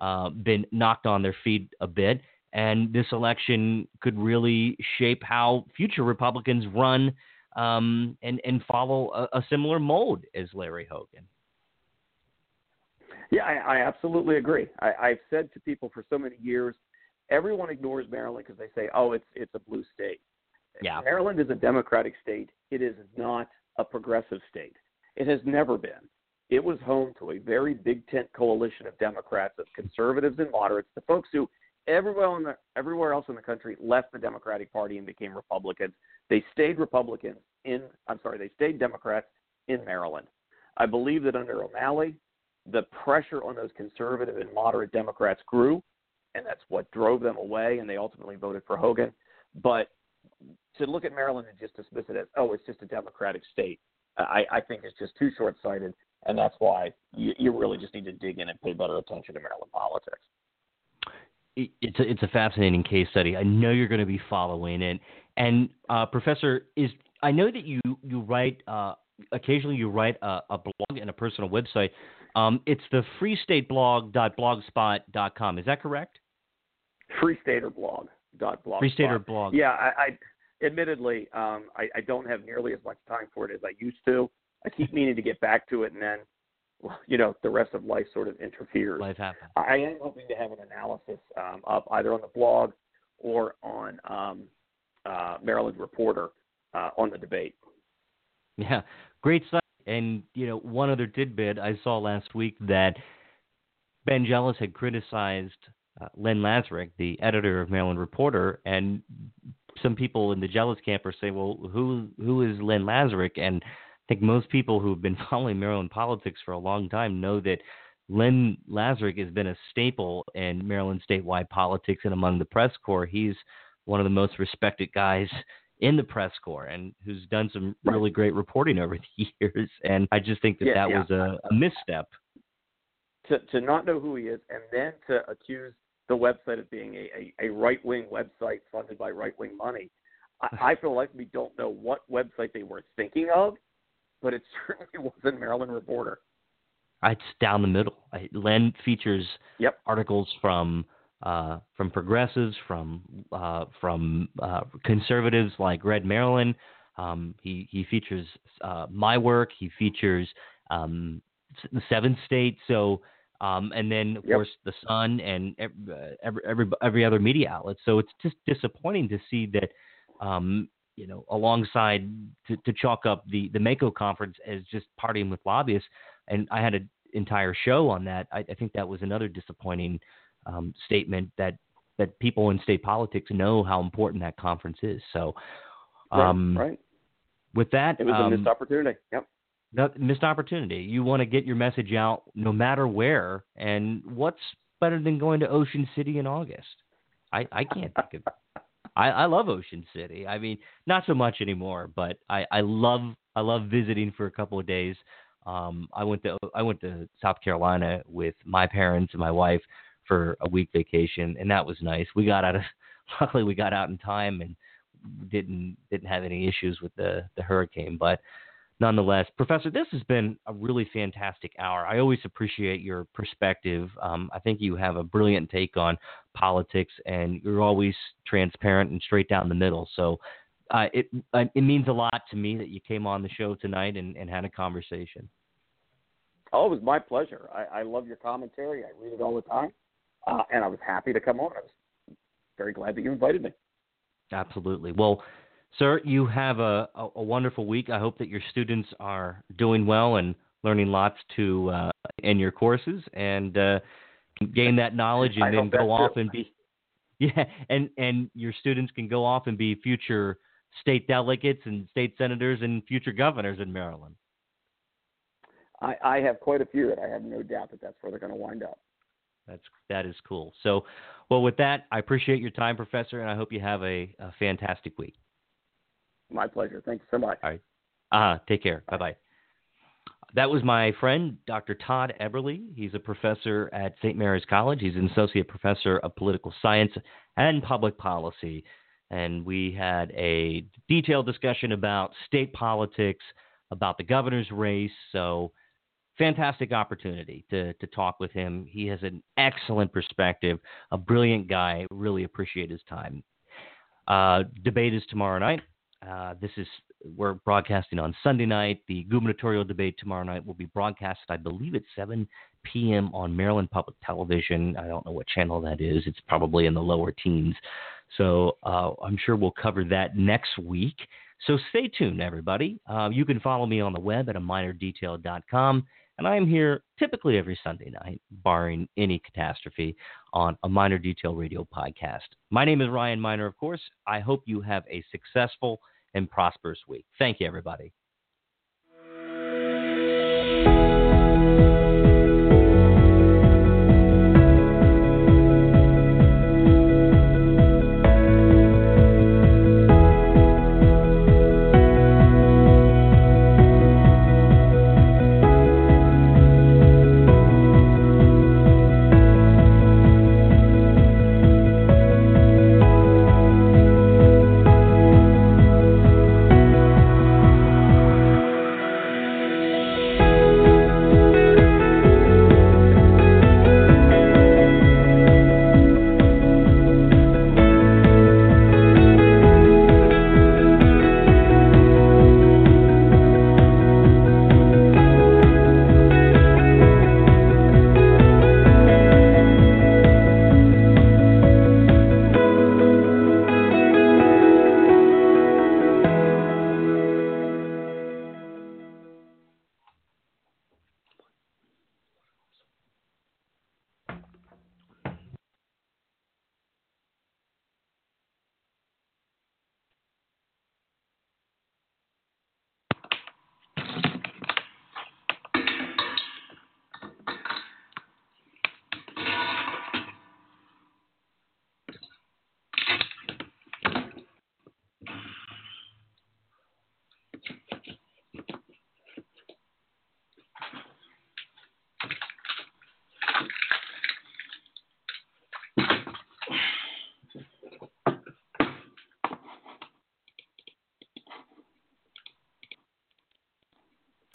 uh, been knocked on their feet a bit. And this election could really shape how future Republicans run um, and and follow a, a similar mold as Larry Hogan. Yeah, I, I absolutely agree. I, I've said to people for so many years, everyone ignores Maryland because they say, "Oh, it's it's a blue state." Yeah. Maryland is a Democratic state. It is not a progressive state. It has never been. It was home to a very big tent coalition of Democrats, of conservatives and moderates, the folks who everywhere, in the, everywhere else in the country left the Democratic Party and became Republicans. They stayed Republicans in, I'm sorry, they stayed Democrats in Maryland. I believe that under O'Malley, the pressure on those conservative and moderate Democrats grew, and that's what drove them away, and they ultimately voted for Hogan. But to look at Maryland and just dismiss it as, oh, it's just a Democratic state, I, I think it's just too short sighted, and that's why you, you really just need to dig in and pay better attention to Maryland politics. It's a, it's a fascinating case study. I know you're going to be following it. And uh, Professor, is I know that you you write uh, occasionally you write a, a, blog and a personal website. Um, it's the freestateblog.blogspot.com. Is that correct? Freestaterblog.blogspot. or blog. Yeah, I, I admittedly um, I, I don't have nearly as much time for it as I used to. I keep meaning to get back to it, and then you know, the rest of life sort of interferes. Life happens. I am hoping to have an analysis um, up either on the blog or on um, uh, Maryland Reporter uh, on the debate. Yeah, great site. And you know, one other tidbit I saw last week that Ben Jealous had criticized uh, Len Lazarick, the editor of Maryland Reporter, and some people in the Jealous camp are saying, "Well, who who is Len Lazarick?" And I think most people who've been following Maryland politics for a long time know that Len Lazarick has been a staple in Maryland statewide politics and among the press corps. He's one of the most respected guys in the press corps and who's done some really great reporting over the years. And I just think that yeah, that yeah. was a, a misstep. To to not know who he is and then to accuse the website of being a, a, a right wing website funded by right wing money. I, I feel like we don't know what website they were thinking of, but it certainly wasn't Maryland Reporter. It's down the middle. Len features yep. articles from uh, from progressives, from uh, from uh, conservatives like Red Maryland. Um, he he features uh, my work. He features um, the Seventh State. So um, and then of yep. course the Sun and every, every every other media outlet. So it's just disappointing to see that. Um, you know, alongside to, to chalk up the the MACo conference as just partying with lobbyists, and I had an entire show on that. I, I think that was another disappointing um, statement that that people in state politics know how important that conference is. So, um, right, right. With that, it was um, a missed opportunity. Yep. Missed opportunity. You want to get your message out no matter where. And what's better than going to Ocean City in August? I, I can't think of. I, I love Ocean City. I mean, not so much anymore, but I, I love I love visiting for a couple of days. Um, I went to I went to South Carolina with my parents and my wife for a week vacation, and that was nice. We got out of luckily we got out in time and didn't didn't have any issues with the the hurricane, but nonetheless, Professor, this has been a really fantastic hour. I always appreciate your perspective. Um, I think you have a brilliant take on politics, and you're always transparent and straight down the middle. So uh, it uh, it means a lot to me that you came on the show tonight and, and had a conversation. Oh, it was my pleasure. I, I love your commentary. I read it all the time uh, and I was happy to come on. I was very glad that you invited me. Absolutely. Well, sir, you have a, a, a wonderful week. I hope that your students are doing well and learning lots to uh, in your courses and uh, gain that knowledge and then go off and be yeah and and your students can go off and be future state delegates and state senators and future governors in Maryland. I, I have quite a few, and I have no doubt that that's where they're going to wind up. That's that is cool. So, well, with that, I appreciate your time, Professor, and I hope you have a, a fantastic week. My pleasure. Thanks so much. All right. Uh, take care. Bye bye. That was my friend, Dr. Todd Eberly. He's a professor at St. Mary's College. He's an associate professor of political science and public policy. And we had a detailed discussion about state politics, about the governor's race. So, fantastic opportunity to, to talk with him. He has an excellent perspective, a brilliant guy. Really appreciate his time. Uh, debate is tomorrow night. Uh, this is we're broadcasting on Sunday night. The gubernatorial debate tomorrow night will be broadcast, I believe, at 7 p.m. on Maryland Public Television. I don't know what channel that is. It's probably in the lower teens. So uh, I'm sure we'll cover that next week. So stay tuned, everybody. Uh, you can follow me on the web at a minerdetail.com. And I am here typically every Sunday night, barring any catastrophe, on a Miner Detail Radio podcast. My name is Ryan Miner, of course. I hope you have a successful and prosperous week. Thank you, everybody.